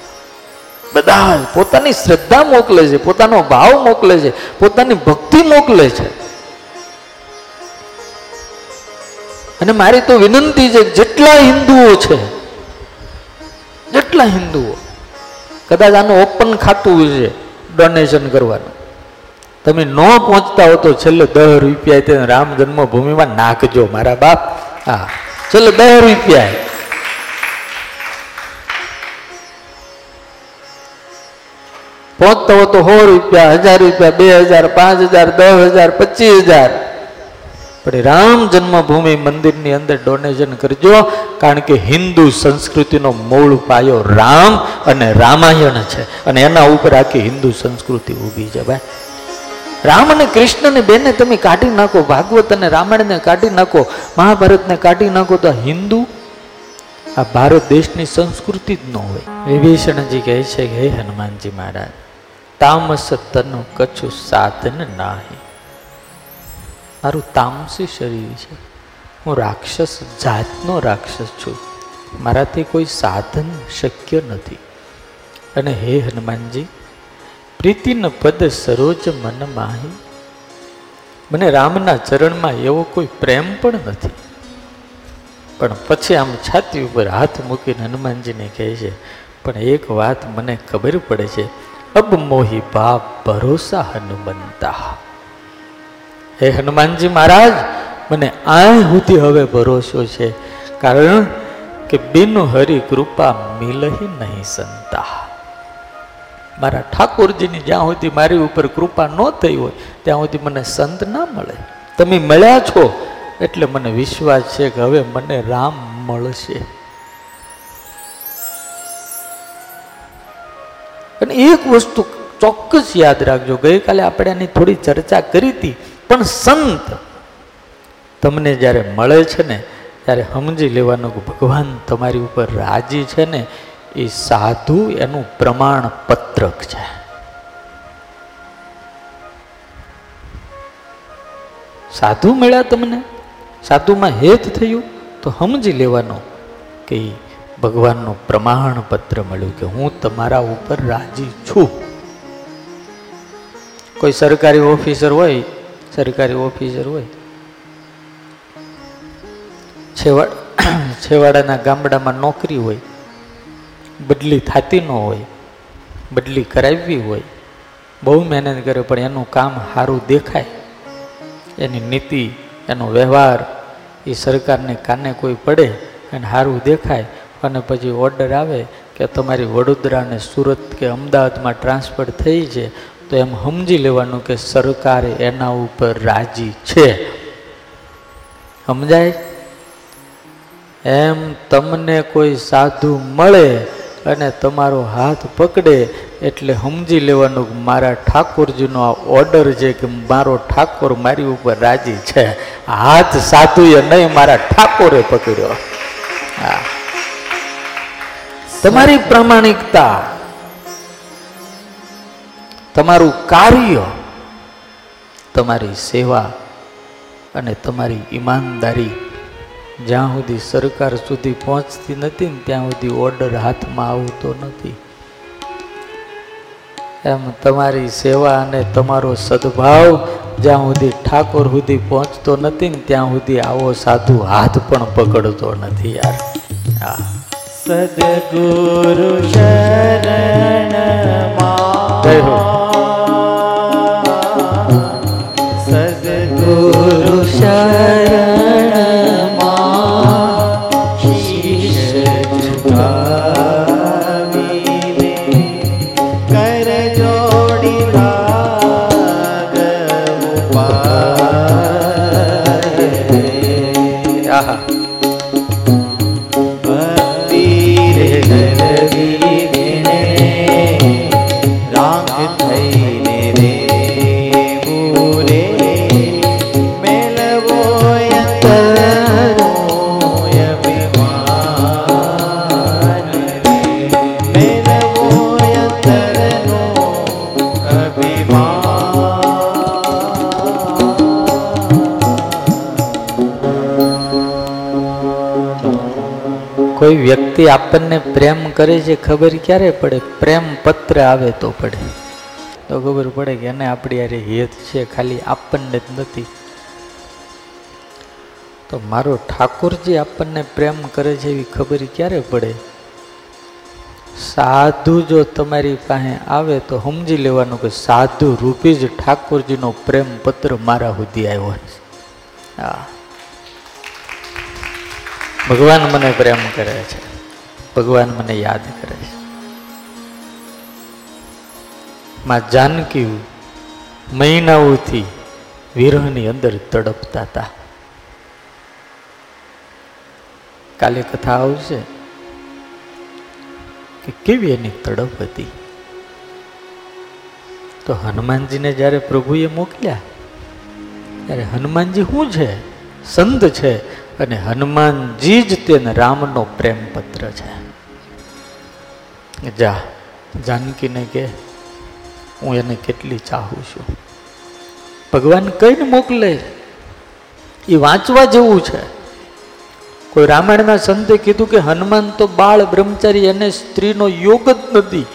S2: બધા પોતાની શ્રદ્ધા મોકલે છે, પોતાનો ભાવ મોકલે છે, પોતાની ભક્તિ મોકલે છે. અને મારી તો વિનંતી છે જેટલા હિન્દુઓ છે, જેટલા હિન્દુઓ, કદાચ આનું ઓપન ખાતું છે ડોનેશન કરવાનું. તમે ન પહોંચતા હો તો છેલ્લે દસ રૂપિયા રામ જન્મભૂમિમાં નાખજો, મારા બાપ. હા, છેલ્લે દસ રૂપિયા પહોંચતા હો તો સો રૂપિયા, હજાર રૂપિયા, બે હજાર, પાંચ હજાર, દસ હજાર, પચીસ હજાર. પણ રામ જન્મભૂમિ મંદિરની અંદર ડોનેશન કરજો, કારણ કે હિન્દુ સંસ્કૃતિનો મૂળ પાયો રામ અને રામાયણ છે. અને એના ઉપર આખી હિન્દુ સંસ્કૃતિ ઊભી છે ભાઈ. રામ અને કૃષ્ણને બેને તમે કાઢી નાખો ભાગવત અને રામાયણને કાઢી નાખો, મહાભારતને કાઢી નાખો તો હિન્દુ, આ ભારત દેશની સંસ્કૃતિ જ ન હોય. વિભીષણજી કહે છે કે, હે હનુમાનજી મહારાજ તામસ તનુ કચ્છ સાધન નાહી. મારું તામસી શરીર છે. હું રાક્ષસ, જાતનો રાક્ષસ છું. મારાથી કોઈ સાધન શક્ય નથી. અને હે હનુમાનજી, પ્રીતિન પદ સરોજ મન માહી. મને રામના ચરણમાં એવો કોઈ પ્રેમ પણ નથી. પણ પછી આમ છાતી ઉપર હાથ મૂકીને હનુમાનજીને કહે છે, પણ એક વાત મને ખબર પડે છે. અબ મોહી બાપ ભરોસા હનુમંતા. હે હનુમાનજી મહારાજ, મને આ સુધી હવે ભરોસો છે, કારણ કે બિન હરિ કૃપા મિલહી નહીં સંતા. મારા ઠાકોરજીની જ્યાં સુધી મારી ઉપર કૃપા ન થઈ હોય, ત્યાં સુધી મને સંત ના મળે. તમે મળ્યા છો, એટલે મને વિશ્વાસ છે કે હવે મને રામ મળશે. અને એક વસ્તુ ચોક્કસ યાદ રાખજો, ગઈકાલે આપણે આની થોડી ચર્ચા કરી હતી, પણ સંત તમને જ્યારે મળે છે ને, ત્યારે સમજી લેવાનું કે ભગવાન તમારી ઉપર રાજી છે ને, એ સાધુ એનું પ્રમાણ પત્રક છે. સાધુ મળ્યા તમને? સાધુમાં હેત થયું? તો સમજી લેવાનું કે ભગવાનનું પ્રમાણપત્ર મળ્યું કે હું તમારા ઉપર રાજી છું. કોઈ સરકારી ઓફિસર હોય, સરકારી ઓફિસર હોય છેવાડ છેવાડાના ગામડામાં નોકરી હોય, બદલી થતી ન હોય, બદલી કરાવવી હોય, બહુ મહેનત કરે પણ એનું કામ સારું દેખાય. એની નીતિ, એનો વ્યવહાર એ સરકારને કાને કોઈ પડે અને સારું દેખાય અને પછી ઓર્ડર આવે કે તમારી વડોદરાને સુરત કે અમદાવાદમાં ટ્રાન્સફર થઈ છે, તો એમ સમજી લેવાનું કે સરકાર એના ઉપર રાજી છે. સમજાય? એમ તમને કોઈ સાધુ મળે અને તમારો હાથ પકડે એટલે સમજી લેવાનું મારા ઠાકોરજીનો આ ઓર્ડર છે કે મારો ઠાકોર મારી ઉપર રાજી છે. હાથ સાધુએ નહીં, મારા ઠાકોરે પકડ્યો. હા. તમારી પ્રામાણિકતા, તમારું કાર્ય, તમારી સેવા અને તમારી ઈમાનદારી જ્યાં સુધી સરકાર સુધી પહોંચતી નથી ને ત્યાં સુધી ઓર્ડર હાથમાં આવતો નથી. એમ તમારી સેવા અને તમારો સદભાવ જ્યાં સુધી ઠાકોર સુધી પહોંચતો નથી ને ત્યાં સુધી આવો સાધુ હાથ પણ પકડતો નથી યાર. હા.
S3: સદગુરુ શરણ
S2: જય કોઈ વ્યક્તિ આપણને પ્રેમ કરે છે, ખબર ક્યારે પડે? પ્રેમ પત્ર આવે તો પડે. તો ખબર પડે કે એને આપણી યારે હેત છે, ખાલી આપણને જ નથી. તો મારો ઠાકોરજી આપણને પ્રેમ કરે છે એવી ખબર ક્યારે પડે? સાધુ જો તમારી પાસે આવે તો સમજી લેવાનું કે સાધુ રૂપી જ ઠાકોરજીનો પ્રેમ પત્ર મારા સુધી આવ્યો છે. હા. ભગવાન મને પ્રેમ કરે છે. ભગવાન મને યાદ કરે છે. માં જાનકી મહિનાઓથી વિરહની અંદર તડપતા હતા. કાલે કથા આવશે કે કેવી એની તડપ હતી? તો હનુમાનજીને જ્યારે પ્રભુએ મોકલ્યા, ત્યારે હનુમાનજી શું છે? સંત છે. અને હનુમાનજી જ તેને રામનો પ્રેમ પત્ર છે. જા, જાનકીને કે, હું એને કેટલી ચાહું છું. ભગવાન કઈને મોકલે એ વાંચવા જેવું છે. કોઈ રામાયણના સંતે કીધું કે હનુમાન તો બાળ બ્રહ્મચારી, એને સ્ત્રીનો યોગ જ નથી.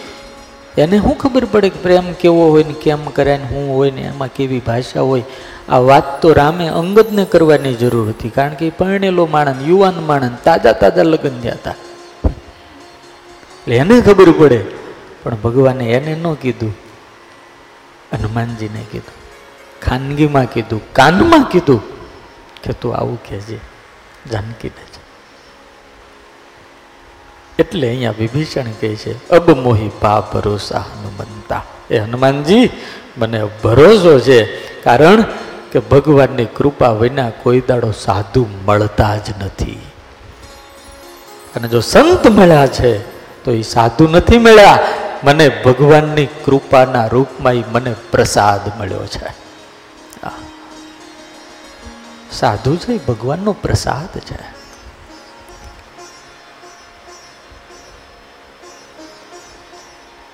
S2: એને શું ખબર પડે કે પ્રેમ કેવો હોય ને કેમ કરે ને શું હોય ને એમાં કેવી ભાષા હોય? આ વાત તો રામે અંગતને કરવાની જરૂર હતી, કારણ કે પરણેલો માણસ, યુવાન માણસ, તાજા તાજા લગ્ન થયા હતા. એટલે એને ખબર પડે, પણ ભગવાને એને ન કીધું, હનુમાનજીને કીધું, ખાનગીમાં કીધું, કાનમાં કીધું કે તું આવું કહેજે જાનકીને એટલે અહીંયા વિભીષણ કહે છે, અબ મોહી પા ભરોસા હનુમંતા. એ હનુમાનજી, મને ભરોસો છે, કારણ કે ભગવાનની કૃપા વિના કોઈ દાડો સાધુ મળતા જ નથી. અને જો સંત મળ્યા છે, તો એ સાધુ નથી મળ્યા. મને ભગવાનની કૃપાના રૂપમાં મને પ્રસાદ મળ્યો છે. સાધુ છે એ ભગવાનનો પ્રસાદ છે.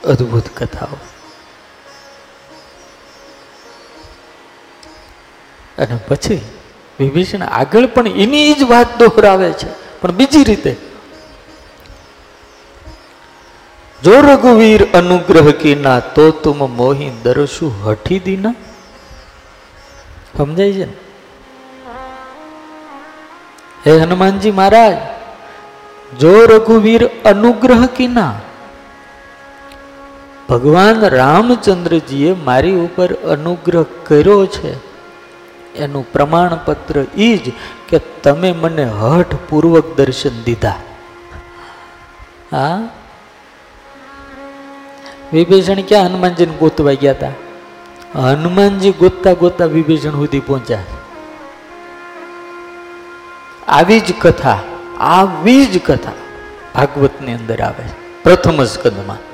S2: અદ્ભુત કથાઓ. અને પછી વિભીષણ આગળ પણ એની જ વાત દોહરાવે છે. પણ બીજી રીતે, જો રઘુવીર અનુગ્રહ કીના તો તુમ મોહી દરસુ હઠી દીના? સમજાય છે હે હનુમાનજી મહારાજ, જો રઘુવીર અનુગ્રહ કીના ભગવાન રામચંદ્રજીએ મારી ઉપર અનુગ્રહ કર્યો છે એનું પ્રમાણપત્ર એ જ કે તમે મને હઠપૂર્વક દર્શન દીધા. હા? વિભીષણ ક્યાં હનુમાનજીને ગોતવા ગયા હતા હનુમાનજી ગોતતા ગોતતા વિભીષણ સુધી પહોંચ્યા. આવી જ કથા, આવી જ કથા ભાગવતની અંદર આવે. પ્રથમ સ્કંદમાં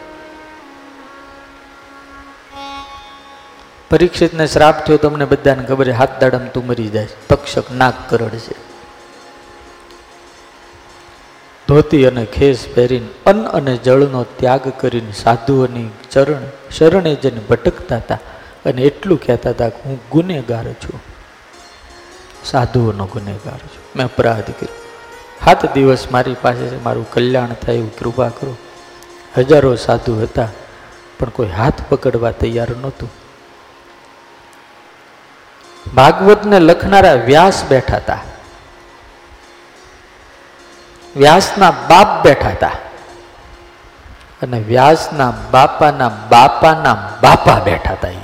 S2: પરીક્ષિતને શ્રાપ થયો તમને બધાને ખબર છે, હાથ દાડમ તું મરી જાય. તક્ષક નાક કરડ છે. ધોતી અને ખેસ પહેરીને અન્ન અને જળનો ત્યાગ કરીને સાધુઓની ચરણ, શરણે જઈને ભટકતા હતા અને એટલું કહેતા હતા કે હું ગુનેગાર છું. સાધુઓનો ગુનેગાર છું. મેં અપરાધ કર્યો. સાત દિવસ મારી પાસે મારું કલ્યાણ થાય એવું કૃપા કરો. હજારો સાધુ હતા, પણ કોઈ હાથ પકડવા તૈયાર નહોતું. ભાગવતને લખનારા વ્યાસ બેઠા હતા. વ્યાસના બાપ બેઠા હતા. અને વ્યાસના બાપાના બાપાના બાપા બેઠા હતા એ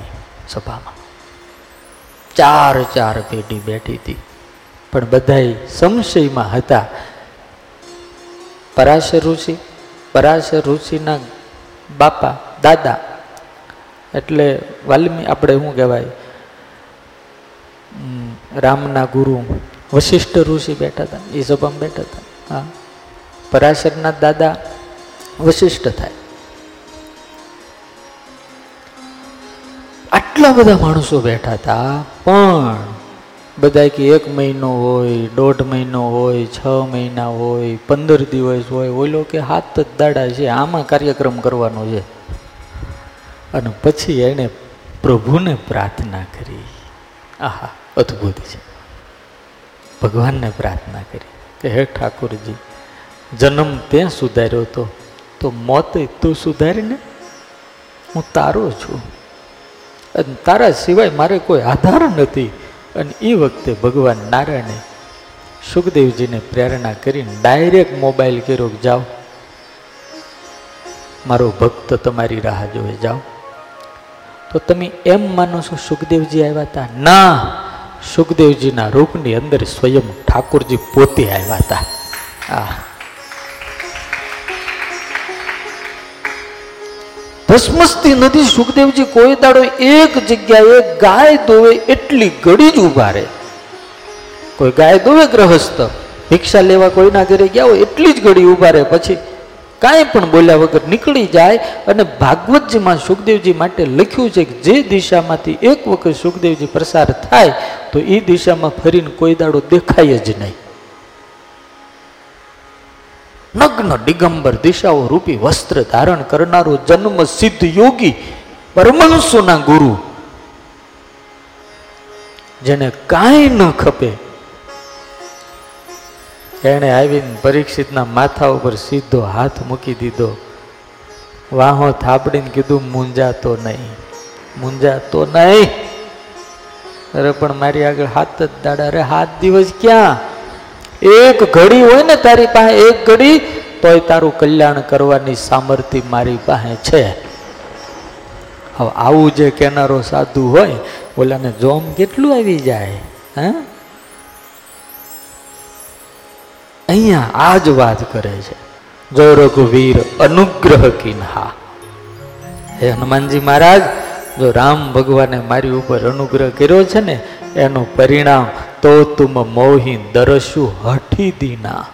S2: સભામાં. ચાર ચાર પેઢી બેઠી હતી. પણ બધા સંશયમાં હતા. પરાશર ઋષિ, પરાશર ઋષિના બાપા, દાદા. એટલે વાલ્મી આપણે શું કહેવાય? રામના ગુરુ વશિષ્ઠ ઋષિ બેઠા હતા એ સભામાં બેઠા હતા. હા. પરાશરના દાદા વશિષ્ઠ થાય. આટલા બધા માણસો બેઠા હતા, પણ બધા કે એક મહિનો હોય, દોઢ મહિનો હોય, છ મહિના હોય, પંદર દિવસ હોય, ઓલો કે હાથ જ દાડા છે, આમાં કાર્યક્રમ કરવાનો છે. અને પછી એણે પ્રભુને પ્રાર્થના કરી. આહા, અદ્ભુત છે. ભગવાનને પ્રાર્થના કરી કે, હે ઠાકોરજી, જન્મ તે સુધાર્યો હતો, તો મોત તું સુધારીને હું તારો છું. અને તારા સિવાય મારે કોઈ આધાર નથી. અને એ વખતે ભગવાન નારાયણે સુખદેવજીને પ્રેરણા કરીને ડાયરેક્ટ મોબાઈલ કર્યો જાઓ. મારો ભક્ત તમારી રાહ જોવે, જાઓ. તો તમે એમ માનો છો, સુખદેવજી આવ્યા હતા ના. સુખદેવજીના રૂપની અંદર સ્વયં ઠાકોરજી પોતે આવ્યા હતા આ ભસ્મસ્તી નદી સુખદેવજી કોઈ દાડો એક જગ્યાએ ગાય દોવે એટલી ઘડી જ ઊભા રહે. કોઈ ગાય દોવે ગ્રહસ્થ, ભિક્ષા લેવા કોઈના ઘરે ગયા હોય એટલી જ ઘડી ઊભા રહે. પછી કાંઈ પણ બોલ્યા વગર નીકળી જાય અને ભાગવતજીમાં સુખદેવજી માટે લખ્યું છે કે જે દિશામાંથી એક વખત સુખદેવજી પ્રસાર થાય, તો એ દિશામાં ફરીને કોઈ દાડો દેખાય જ નહીં. નગ્ન દિગંબર દિશાઓ રૂપી વસ્ત્ર ધારણ કરનારો જન્મ સિદ્ધ યોગી પરમહંસોના ગુરુ, જેને કાંઈ ન ખપે એણે આવીને પરીક્ષિતના માથા ઉપર સીધો હાથ મૂકી દીધો. વાહો થાપડીને કીધું મૂંઝાતો નહીં મૂંઝાતો નહીં. અરે પણ મારી આગળ હાથ જ દાડા, અરે હાથ દિવસ ક્યાં? એક ઘડી હોય ને તારી પાસે એક ઘડી, તોય તારું કલ્યાણ કરવાની સામર્થ્ય મારી પાસે છે. હવે આવું જે કેનારો સાધુ હોય, ઓલાને જોમ કેટલું આવી જાય, હે? અહીંયા આ જ વાત કરે છે. જો રઘુવીર અનુગ્રહ કિન્હા. હે હનુમાનજી મહારાજ, જો રામ ભગવાને મારી ઉપર અનુગ્રહ કર્યો છે ને, એનું પરિણામ તો તુમ મોહી દરસુ હઠી દીના.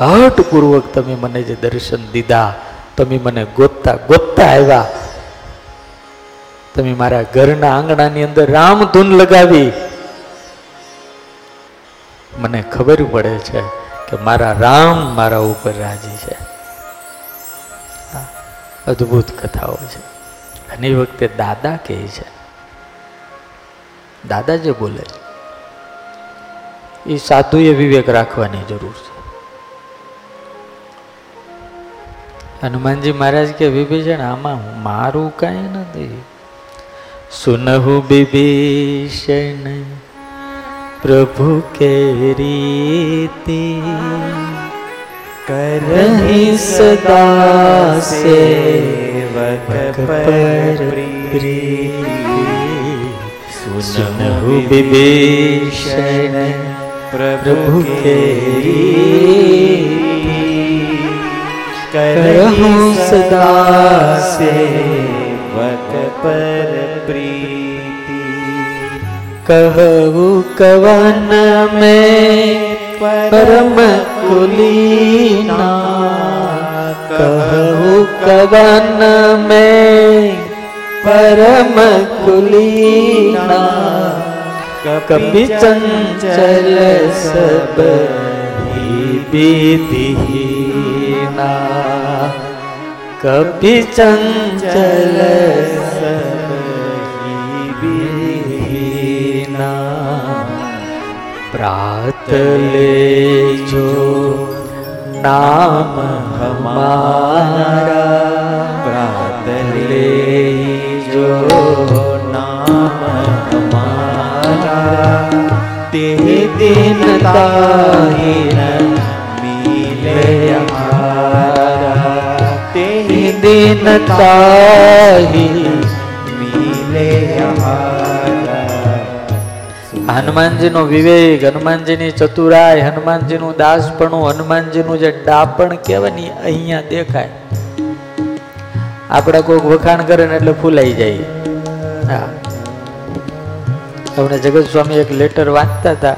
S2: હઠપૂર્વક તમે મને જે દર્શન દીધા, તમે મને ગોતતા ગોતતા આવ્યા. તમે મારા ઘરના આંગણાની અંદર રામ ધૂન લગાવી મને ખબર પડે છે કે મારા રામ મારા ઉપર રાજી છે. અદ્ભુત કથાઓ છે. ઘણી વખતે દાદા કહે છે. દાદા જે બોલે છે, એ સાધુએ વિવેક રાખવાની જરૂર છે. હનુમાનજી મહારાજ કે, વિભીષણ, આમાં મારું કાંઈ નથી. સુનહુ વિભીષણ प्रभु के रीति
S3: करहि सदा सेवक पर
S2: सुनहु विभीषण
S3: प्रभु के करहु सदा सेवक पर
S2: प्रिय કહું કવન મે પરમ કુલીના. કહું કવન મે પરમ કુલીના. કપિ ચંચલ સબ વિધિહીના કપિ ચંચલ સબ प्रात ले जो नाम हमारा
S3: प्रात
S2: ले जो
S3: नाम हमारा
S2: ते दिन ताही न
S3: मिले
S2: हमारा
S3: ते
S2: ते दिन ताही
S3: मिले हमारा
S2: હનુમાનજીનો વિવેક, હનુમાનજીની ચતુરાઈ, હનુમાનજીનું દાસપણું, હનુમાનજીનું જે ડાપણ કહેવાય ને અહીંયા દેખાય. આપણે કોઈક વખાણ કરે ને એટલે ફૂલાઈ જાય. હા. આપણે જગત સ્વામી એક લેટર વાંચતા હતા.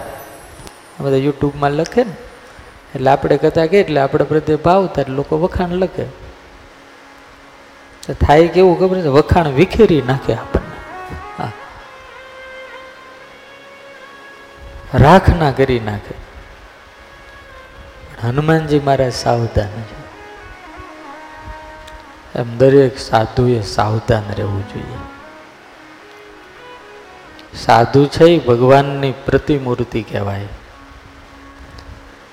S2: બધા યુટ્યુબમાં લખે ને. એટલે આપણે કથા કે એટલે આપણે પ્રત્યે ભાવ થાય એટલે લોકો વખાણ લખે. થાય કેવું ખબર છે? વખાણ વિખેરી નાખે આપણને રાખના કરી નાખે. હનુમાનજી મારા સાવધાન છે. એમ દરેક સાધુએ સાવધાન રહેવું જોઈએ. સાધુ છે ભગવાનની પ્રતિમૂર્તિ કહેવાય.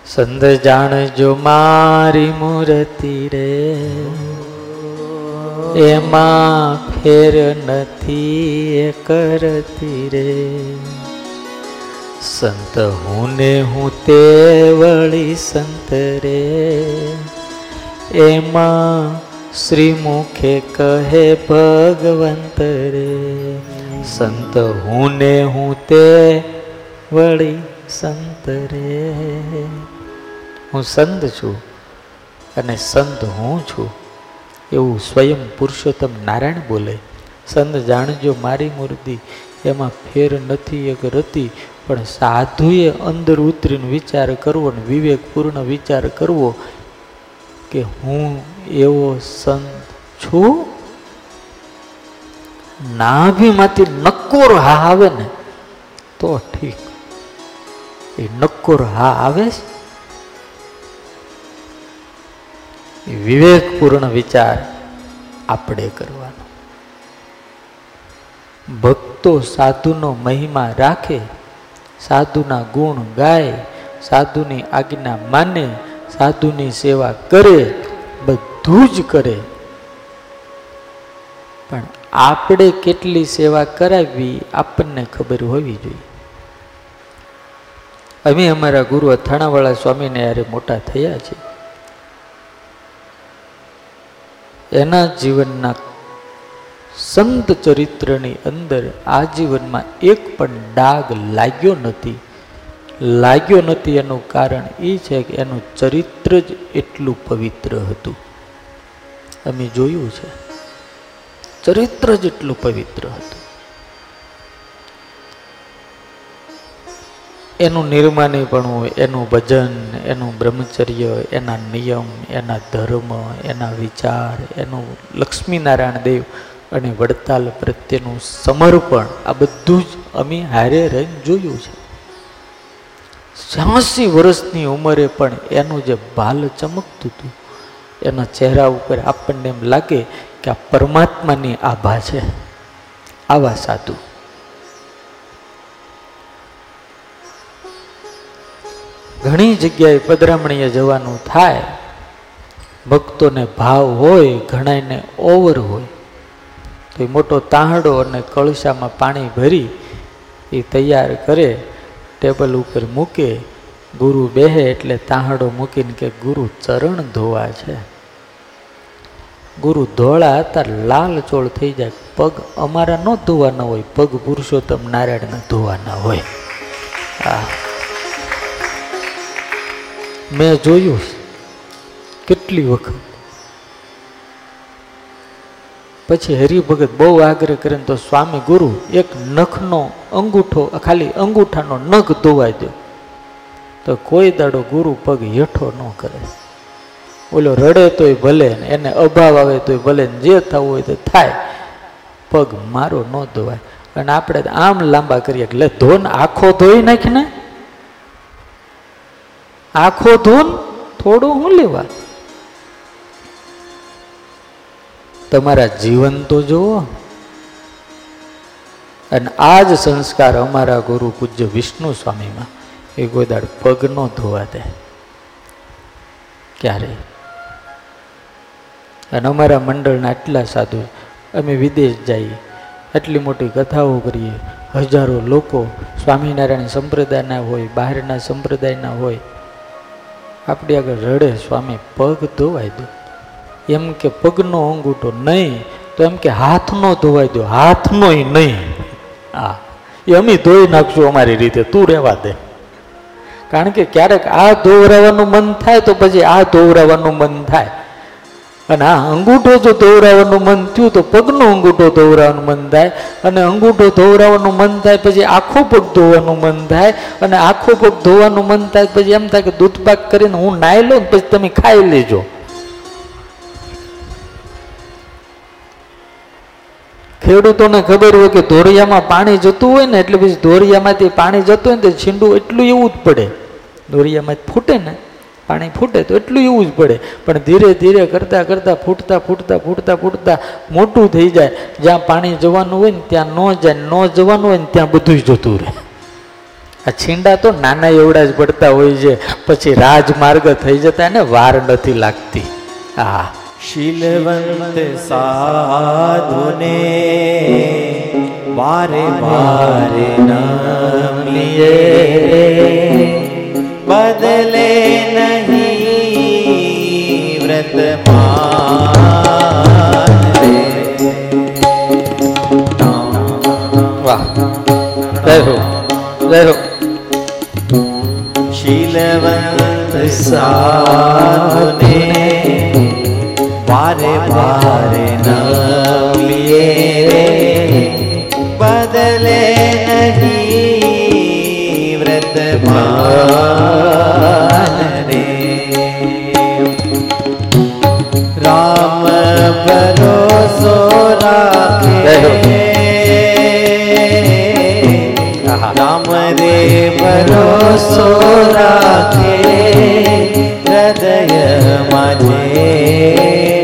S2: સંત જાણજો મારી મૂર્તિ રે, એમાં ફેર નથી એ કરતી રે. સંત હું ને હું તે વળી સંત રે. એમાં શ્રી મુખે કહે, ભગવંત રે. સંત હું ને હું તે વળી સંત રે. હું સંત છું અને સંત હું છું. એવું સ્વયં પુરુષોત્તમ નારાયણ બોલે. સંત જાણજો મારી મૂર્તિ, એમાં ફેર નથી એક રતી પણ સાધુએ અંદર ઉતરીને વિચાર કરવો ને વિવેકપૂર્ણ વિચાર કરવો કે હું એવો સંત છું? નાભીમાંથી નક્કોર હા આવે ને, તો ઠીક. એ નક્કોર હા આવે છે? વિવેકપૂર્ણ વિચાર આપણે કરવાનો. ભક્તો સાધુનો મહિમા રાખે સાધુના ગુણ ગાય, સાધુની આજ્ઞા માને, સાધુની સેવા કરે, બધું જ કરે. પણ આપણે કેટલી સેવા કરાવવી આપણને ખબર હોવી જોઈએ. અમે અમારા ગુરુ અથાણાવાળા સ્વામીને યારે મોટા થયા છે. એના જીવનના સંત ચરિત્રની અંદર આજીવનમાં એક પણ ડાગ લાગ્યો નથી. લાગ્યો નથી એનું કારણ એ છે કે એનું ચરિત્ર જ એટલું પવિત્ર હતું. અમે જોયું છે. ચરિત્ર જ એટલું પવિત્ર હતું. એનું નિર્માનીપણું એનું ભજન, એનું બ્રહ્મચર્ય, એના નિયમ, એના ધર્મ, એના વિચાર, એનું લક્ષ્મીનારાયણ દેવ અને વડતાલ પ્રત્યેનું સમર્પણ આ બધું જ અમે હારે રહીને જોયું છે. છ્યાસી વર્ષની ઉંમરે પણ એનું જે ભાલ ચમકતું હતું, એના ચહેરા ઉપર આપણને એમ લાગે કે આ પરમાત્માની આભા છે, આવા સાધુ. ઘણી જગ્યાએ પધરામણીએ જવાનું થાય, ભક્તોને ભાવ હોય ઘણાને ઓવર હોય. તો એ મોટો તાંહડો અને કળશામાં પાણી ભરી એ તૈયાર કરે, ટેબલ ઉપર મૂકે, ગુરુ બેહે એટલે તાંહડો મૂકીને કે ગુરુ ચરણ ધોવા છે. ગુરુ ધોળા હતા, લાલ ચોળ થઈ જાય, પગ અમારા ન ધોવાના હોય, પગ પુરુષોત્તમ નારાયણના ધોવાના હોય. હા મેં જોયું કેટલી વખત પછી હરિભગત બહુ આગ્રહ કરે તો સ્વામી ગુરુ, એક નખનો અંગૂઠો, ખાલી અંગૂઠાનો નખ ધોવાઈ દો. તો કોઈ દાડો ગુરુ પગ હેઠો ન કરે. ઓલો રડે તોય ભલે ને, એને અભાવ આવે તોય ભલે ને, જે થવું હોય તે થાય. પગ મારો ન ધોવાય. અને આપણે આમ લાંબા કરીએ એટલે ધોન આખો ધોઈ નાખીને? આખો ધોન થોડું હું લેવા? તમારા જીવન તો જુઓ. અને આ જ સંસ્કાર અમારા ગુરુ પૂજ્ય વિષ્ણુ સ્વામીમાં. એ ગોદાડ પગ ન ધોવા દે. ક્યારે અને અમારા મંડળના આટલા સાધુ, અમે વિદેશ જઈએ. આટલી મોટી કથાઓ કરીએ. હજારો લોકો સ્વામિનારાયણ સંપ્રદાયના હોય, બહારના સંપ્રદાયના હોય. આપણી આગળ રડે, સ્વામી, પગ ધોવાય દો. એમ કે પગનો અંગૂઠો નહીં, તો એમ કે હાથનો ધોવાઈ દો હાથનો નહીં. હા એ અમે ધોઈ નાખશું અમારી રીતે, તું રહેવા દે. કારણ કે ક્યારેક આ ધોવરાવાનું મન થાય, તો પછી આ ધોવરાવાનું મન થાય. અને આ અંગૂઠો જો ધોવરાવાનું મન થયું, તો પગનો અંગૂઠો ધોવરાવાનું મન થાય. અને અંગૂઠો ધોવરાવાનું મન થાય, પછી આખો પગ ધોવાનું મન થાય. અને આખો પગ ધોવાનું મન થાય, પછી એમ થાય કે દૂધ પાક કરીને હું નાઈ લઉં પછી તમે ખાઈ લેજો. ખેડૂતોને ખબર હોય કે ધોરિયામાં પાણી જતું હોય ને એટલે પછી ધોરિયામાંથી પાણી જતું હોય ને તો છીંડું એટલું એવું જ પડે. ધોરિયામાં ફૂટે ને, પાણી ફૂટે તો એટલું એવું જ પડે. પણ ધીરે ધીરે કરતાં કરતાં ફૂટતા ફૂટતા ફૂટતા ફૂટતા મોટું થઈ જાય. જ્યાં પાણી જવાનું હોય ને ત્યાં ન જાય, ન જવાનું હોય ને ત્યાં બધું જ જતું રહે. આ છીંડા તો નાના એવડા જ પડતા હોય છે. પછી રાજમાર્ગ થઈ જતા ને વાર નથી લાગતી. હા
S3: શીલવંત સાધુને વારે વારે નામ લીએ બદલે નહીં વ્રત
S2: વાહ જય હો જય હો
S3: શીલવંત સાધુને વારે વારે નામ લીએ રે બદલે નહીં વ્રત રે. રામ ભરોસો રાખે. રામ રે ભરોસો રાખે. હૃદય માજે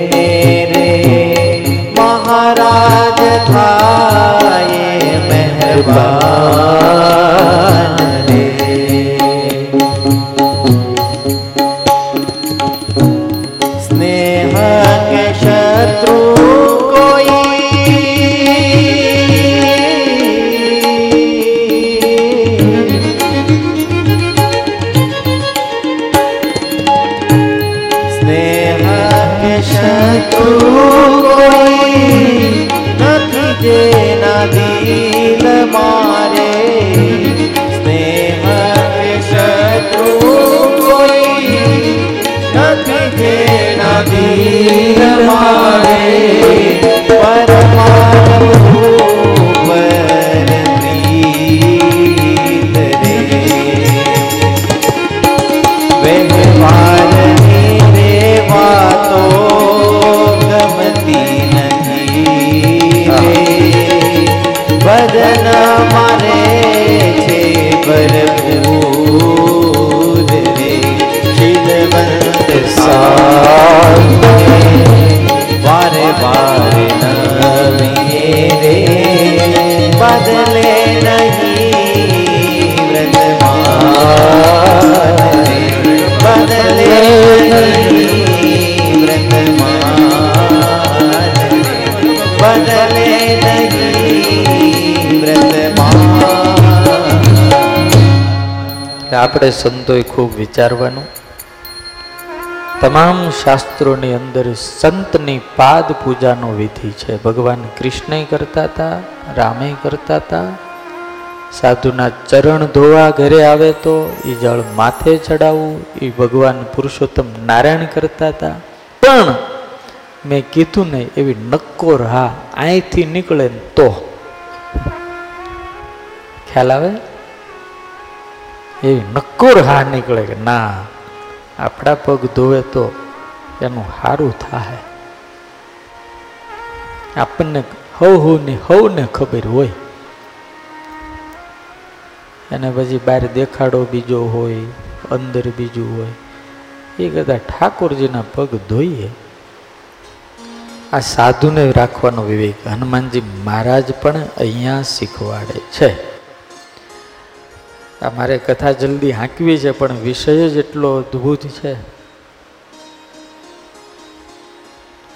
S3: થાય મહેરબાન
S2: આપણે સંતોએ ખૂબ વિચારવાનું. તમામ શાસ્ત્રોની અંદર સંતની પાદ પૂજાનો વિધિ છે. ભગવાન કૃષ્ણ કરતા હતા, રામે કરતા હતા. સાધુના ચરણ ધોવા ઘરે આવે તો એ જળ માથે ચડાવવું એ ભગવાન પુરુષોત્તમ નારાયણ કરતા હતા. પણ મેં કીધું ને એવી નક્કોર હા અહીંથી નીકળે તો. ખ્યાલ આવે? એવી નક્કોર હા નીકળે કે ના, આપણા પગ ધોવે તો એનું સારું થાય. આપણને હવ હવને હવને ખબર હોય. અને પછી બહાર દેખાડો બીજો હોય, અંદર બીજું હોય. એ કદાચ ઠાકોરજીના પગ ધોઈએ. આ સાધુને રાખવાનો વિવેક હનુમાનજી મહારાજ પણ અહીંયા શીખવાડે છે. આ મારે કથા જલ્દી હાંકવી છે, પણ વિષય જ એટલો અદ્ભુત છે.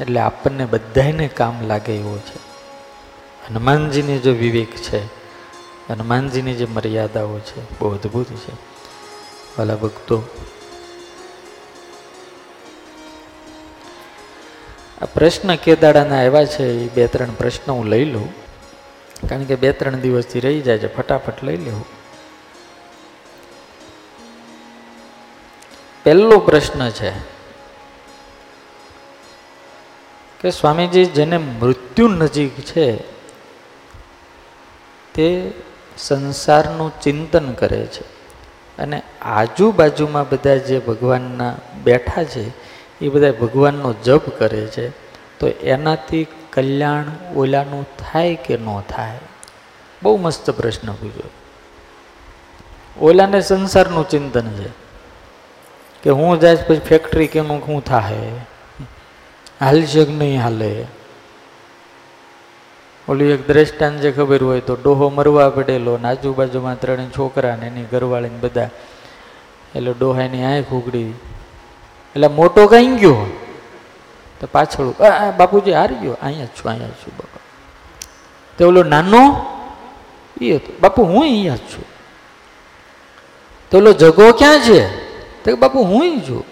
S2: એટલે આપણને બધાને કામ લાગે એવો છે. હનુમાનજીની જો વિવેક છે, હનુમાનજીની જે મર્યાદાઓ છે, બહુ અદ્ભુત છે. વાલા ભક્તો, આ પ્રશ્ન કેદાડાના આવ્યા છે, એ બે ત્રણ પ્રશ્ન હું લઈ લઉં. કારણ કે બે ત્રણ દિવસથી રહી જાય છે, ફટાફટ લઈ લેવું. પહેલો પ્રશ્ન છે કે સ્વામીજી જેને મૃત્યુ નજીક છે, તે સંસારનું ચિંતન કરે છે. અને આજુબાજુમાં બધા જે ભગવાનના બેઠા છે, એ બધા ભગવાનનો જપ કરે છે, તો એનાથી કલ્યાણ ઓલાનું થાય કે ન થાય? બહુ મસ્ત પ્રશ્ન પૂછ્યો. ઓલાને સંસારનું ચિંતન છે. કે હું જાય પછી ફેક્ટરી કેમ શું થાય હાલશે કે નહીં હાલે? ઓલું એક દ્રષ્ટાન જે ખબર હોય તો ડોહો મરવા પડેલો ને આજુબાજુમાં ત્રણે છોકરા ને એની ઘરવાળીને બધા. એટલે ડોહાની આંખ ઉગડી. એટલે મોટો કઈ ગયો. તો પાછળ "આ, બાપુજી હારી ગયો. અહીંયા છું અહીંયા છું બાપા. તો ઓલો નાનો? એ હતો. બાપુ હું અહીંયા છું. તો ઓલો જગો ક્યાં છે? તો બાપુ હું જો છું?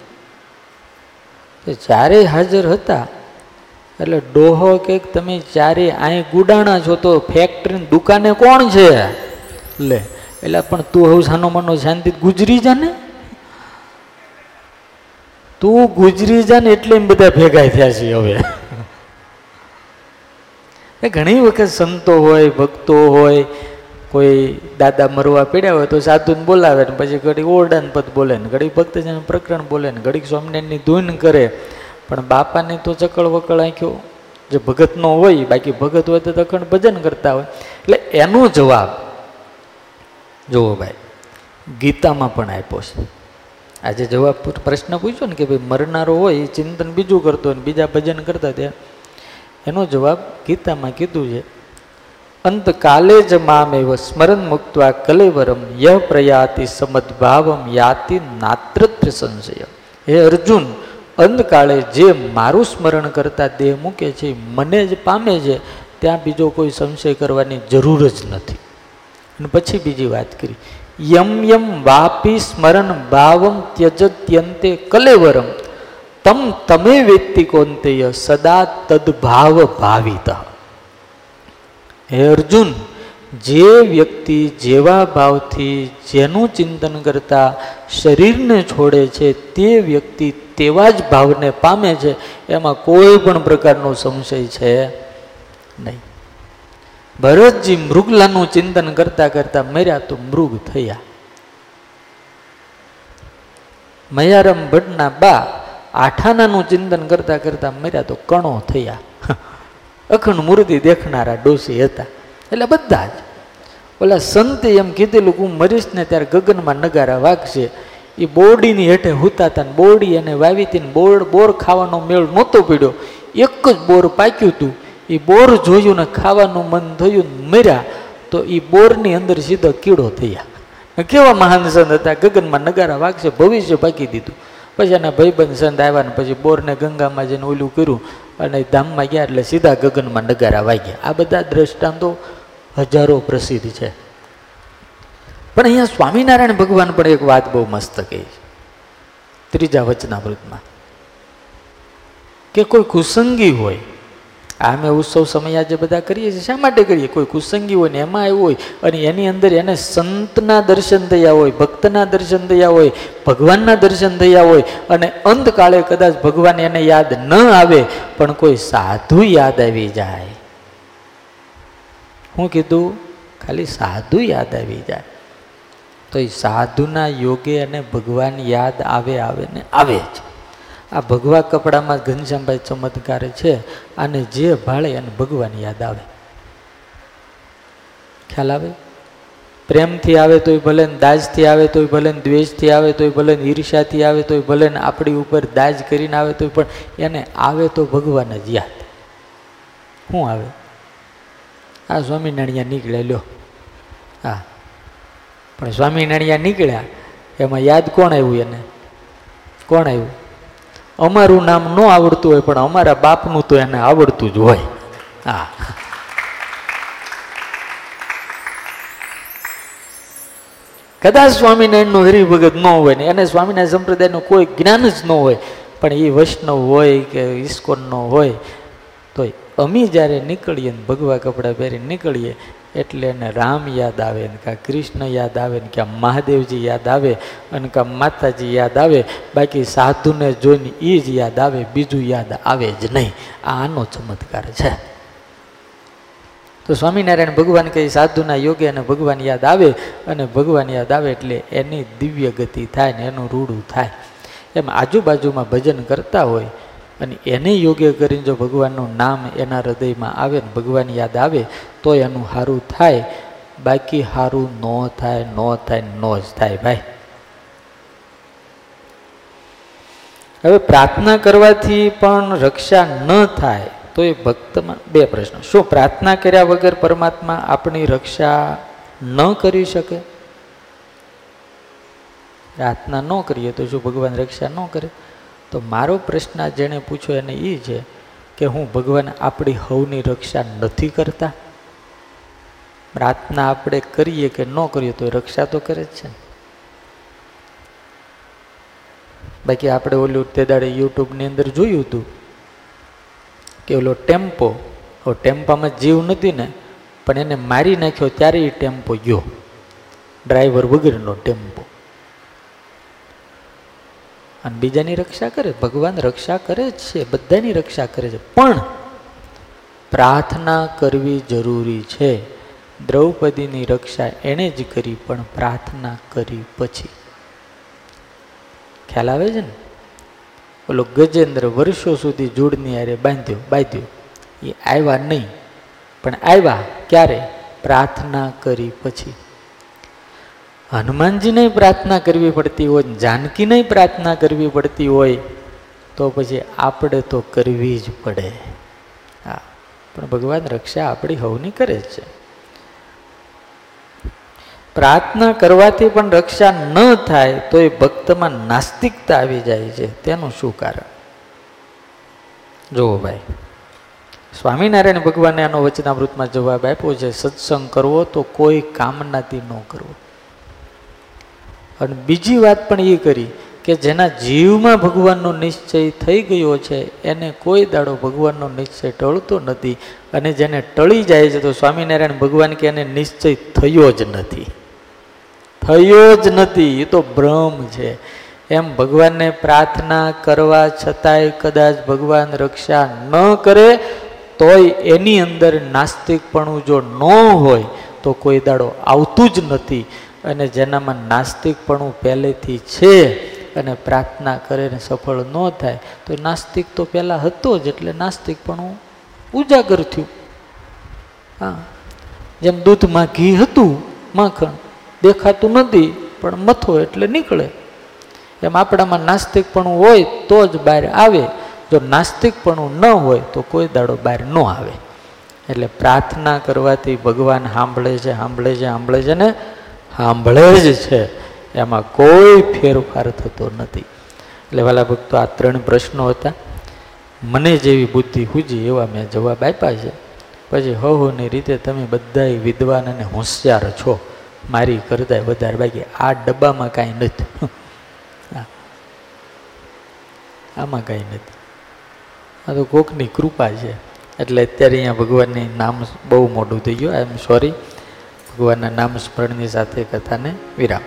S2: તે ચારે હાજર હતા એટલે ડોહો કે તમે ચારે અહીં ગુડાણા છો તો ફેક્ટરી દુકાને કોણ છે? લે. એટલે પણ તું હવે સાનો મનો શાંતિ ગુજરી જા ને. તું ગુજરી જા ને એટલે એમ બધા ભેગા થયા છે હવે. એ ઘણી વખત સંતો હોય ભક્તો હોય કોઈ દાદા મરવા પીડ્યા હોય તો સાધુને બોલાવે ને પછી ઘડી ઓરડાન પદ બોલે ને ઘડી ભક્તજન પ્રકરણ બોલે ને ઘડીક સ્વામિનારાયણની ધૂન કરે. પણ બાપાને તો ચકળ વકળ આંખ્યો. જે ભગતનો હોય, બાકી ભગત હોય તો અખંડ ભજન કરતા હોય. એટલે એનો જવાબ, જુઓ ભાઈ, ગીતામાં પણ આપ્યો છે. આજે જવાબ પ્રશ્ન પૂછ્યો ને કે ભાઈ મરનારો હોય ચિંતન બીજું કરતો હોય બીજા ભજન કરતા ત્યાં એનો જવાબ ગીતામાં કીધું છે. અંતકાલે જ મામેવ સ્મરણ મુક્ત્વા કલેવરમ ય પ્રયાતિ સમદભાવમ યાતિ નાત્રત્ય સંશય. હે અર્જુન, અંતકાળે જે મારું સ્મરણ કરતા દેહ મૂકે છે મને જ પામે છે, ત્યાં બીજો કોઈ સંશય કરવાની જરૂર જ નથી. અને પછી બીજી વાત કરી. યમ યમ વાપી સ્મરણ ભાવમ ત્યજત્યંતે કલેવરમ. તમ તમે વેત્તિ કોંતેય સદા તદભાવ ભાવિત. હે અર્જુન, જે વ્યક્તિ જેવા ભાવથી જેનું ચિંતન કરતા શરીરને છોડે છે, તે વ્યક્તિ તેવા જ ભાવને પામે છે, એમાં કોઈ પણ પ્રકારનો સંશય છે નહીં. ભરતજી મૃગલાનું ચિંતન કરતા કરતા મર્યા તો મૃગ થયા. મયારમ ભટ્ટના બા આઠાનાનું ચિંતન કરતા કરતા મર્યા તો કણો થયા. અખંડ મૂર્તિ દેખનારા ડોસી હતા. એટલે બધા જ. ઓલા સંતે એમ કીધેલું હું મરીશ ને ત્યારે ગગનમાં નગારા વાગશે. એ બોરડીની હેઠે હુતા હતા ને બોરડી અને વાવી ને બોર બોર ખાવાનો મેળ નહોતો પીડ્યો. એક જ બોર પાક્યું હતું એ બોર જોયું ને ખાવાનું મન થયું મર્યા. તો એ બોરની અંદર સીધો કીડો થયા. કેવા મહાન સંત હતા? ગગનમાં નગારા વાગશે, ભવિષ્ય પાકી દીધું. પછી એના ભાઈબંધ સંત આવ્યા ને પછી બોરને ગંગામાં જઈને ઓલું કર્યું અને ધામમાં ગયા એટલે સીધા ગગનમાં નગારા વાગ્યા. આ બધા દ્રષ્ટાંતો હજારો પ્રસિદ્ધ છે. પણ અહીંયા સ્વામિનારાયણ ભગવાન પણ એક વાત બહુ મસ્ત કહી છે. ત્રીજા વચનામૃતમાં કે કોઈ કુસંગી હોય અમે ઉત્સવ સમય આજે બધા કરીએ છીએ. શા માટે કરીએ? કોઈ કુસંગી હોય ને એમાં આવ્યું હોય અને એની અંદર એને સંતના દર્શન થયા હોય, ભક્તના દર્શન થયા હોય, ભગવાનના દર્શન થયા હોય અને અંતકાળે કદાચ ભગવાન એને યાદ ન આવે, પણ કોઈ સાધુ યાદ આવી જાય. હું કીધું, ખાલી સાધુ યાદ આવી જાય. તો એ સાધુના યોગે અને ભગવાન યાદ આવે આવે ને આવે જ. આ ભગવા કપડામાં ઘનશ્યામભાઈ ચમત્કાર છે અને જે ભાળે એને ભગવાન યાદ આવે. ખ્યાલ આવે? પ્રેમથી આવે તોય ભલે ને દાજથી આવે તોય ભલે ને દ્વેષથી આવે તોય ભલે ને ઈર્ષાથી આવે તોય ભલે ને આપણી ઉપર દાજ કરીને આવે તોય પણ એને આવે તો ભગવાન જ યાદ. શું આવે? આ સ્વામિનારાયણ નીકળે લ્યો. હા. પણ સ્વામિનારાયણ નીકળ્યા, એમાં યાદ કોણ આવ્યું એને? કોણ આવ્યું? અમારું નામ ન આવડતું હોય, પણ અમારા બાપનું તો એને આવડતું જ હોય. હા. કદાચ સ્વામિનારાયણનું હરિભગત ન હોય ને, એને સ્વામિનારાયણ સંપ્રદાયનું કોઈ જ્ઞાન જ ન હોય, પણ એ વૈષ્ણવ હોય કે ઇસ્કોનનો હોય તો અમે જ્યારે નીકળીએ ને ભગવા કપડાં પહેરીને નીકળીએ એટલે એને રામ યાદ આવે ને કાં કૃષ્ણ યાદ આવે ને કાં મહાદેવજી યાદ આવે અને કાં માતાજી યાદ આવે, બાકી સાધુને જોઈને એ જ યાદ આવે, બીજું યાદ આવે જ નહીં. આ આનો ચમત્કાર છે. તો સ્વામિનારાયણ ભગવાન કહે, સાધુના યોગે અને ભગવાન યાદ આવે અને ભગવાન યાદ આવે એટલે એની દિવ્ય ગતિ થાય ને એનું રૂડું થાય. એમ આજુબાજુમાં ભજન કરતા હોય અને એને યોગ્ય કરીને જો ભગવાનનું નામ એના હૃદયમાં આવે ને ભગવાન યાદ આવે, તો એનું સારું થાય. બાકી સારું ન થાય ન થાય, ન જ થાય ભાઈ. હવે પ્રાર્થના કરવાથી પણ રક્ષા ન થાય, તો એ ભક્તમાં બે પ્રશ્ન. શું પ્રાર્થના કર્યા વગર પરમાત્મા આપણી રક્ષા ન કરી શકે? પ્રાર્થના ન કરીએ તો શું ભગવાન રક્ષા ન કરે? તો મારો પ્રશ્ન જેણે પૂછ્યો એને એ છે કે હું ભગવાન આપણી હવની રક્ષા નથી કરતા? પ્રાર્થના આપણે કરીએ કે ન કરીએ તો રક્ષા તો કરે જ છે બાકી આપણે ઓલું તે દાડે યુટ્યુબની અંદર જોયું હતું કે ઓલો ટેમ્પો, ઓ ટેમ્પામાં જીવ નથી ને, પણ એને મારી નાખ્યો ત્યારે એ ટેમ્પો ગયો. ડ્રાઈવર વગરનો ટેમ્પો. અને બીજાની રક્ષા કરે, ભગવાન રક્ષા કરે જ છે, બધાની રક્ષા કરે છે. પણ પ્રાર્થના કરવી જરૂરી છે. દ્રૌપદીની રક્ષા એણે જ કરી, પણ પ્રાર્થના કરી પછી. ખ્યાલ આવે છે ને? ઓલો ગજેન્દ્ર વર્ષો સુધી જોડની આરે બાંધ્યો બાંધ્યો. એ આવ્યા નહીં, પણ આવ્યા ક્યારે? પ્રાર્થના કરી પછી. હનુમાનજીને પ્રાર્થના કરવી પડતી હોય, જાનકીને પ્રાર્થના કરવી પડતી હોય, તો પછી આપણે તો કરવી જ પડે. હા, પણ ભગવાન રક્ષા આપણી હવની કરે છે. પ્રાર્થના કરવાથી પણ રક્ષા ન થાય, તો એ ભક્તમાં નાસ્તિકતા આવી જાય છે. તેનું શું કારણ? જુઓ ભાઈ, સ્વામિનારાયણ ભગવાને આનો વચનામૃતમાં જવાબ આપ્યો છે, સત્સંગ કરવો તો કોઈ કામનાથી ન કરવો. અને બીજી વાત પણ એ કરી કે જેના જીવમાં ભગવાનનો નિશ્ચય થઈ ગયો છે, એને કોઈ દાડો ભગવાનનો નિશ્ચય ટળતો નથી. અને જેને ટળી જાય છે તો સ્વામિનારાયણ ભગવાન કે એને નિશ્ચય થયો જ નથી. થયો જ નથી એ તો ભ્રમ છે. એમ ભગવાનને પ્રાર્થના કરવા છતાંય કદાચ ભગવાન રક્ષા ન કરે, તોય એની અંદર નાસ્તિકપણું જો ન હોય, તો કોઈ દાડો આવતું જ નથી. અને જેનામાં નાસ્તિકપણું પહેલેથી છે અને પ્રાર્થના કરે ને સફળ ન થાય, તો નાસ્તિક તો પહેલાં હતો જ એટલે નાસ્તિકપણું ઉજાગર થયું. હા. જેમ દૂધમાં ઘી હતું, માખણ દેખાતું નથી, પણ મથો એટલે નીકળે. એમ આપણામાં નાસ્તિકપણું હોય તો જ બહાર આવે. જો નાસ્તિકપણું ન હોય, તો કોઈ દાડો બહાર ન આવે. એટલે પ્રાર્થના કરવાથી ભગવાન સાંભળે છે સાંભળે છે સાંભળે છે ને સાંભળે જ છે. એમાં કોઈ ફેરફાર થતો નથી. એટલે વાલા ભક્તો, આ ત્રણ પ્રશ્નો હતા. મને જેવી બુદ્ધિ હુજી એવા મેં જવાબ આપ્યા છે. પછી હવની રીતે તમે બધા વિદ્વાન અને હોશિયાર છો. મારી કરતા વધારે બાકી. આ ડબ્બામાં કાંઈ નથી. આમાં કાંઈ નથી. આ તો કોકની કૃપા છે. એટલે અત્યારે અહીંયા ભગવાનની નામ બહુ મોટું થઈ ગયું. I am sorry. ભગવાનના નામ સ્મરણની સાથે કથાને વિરામ.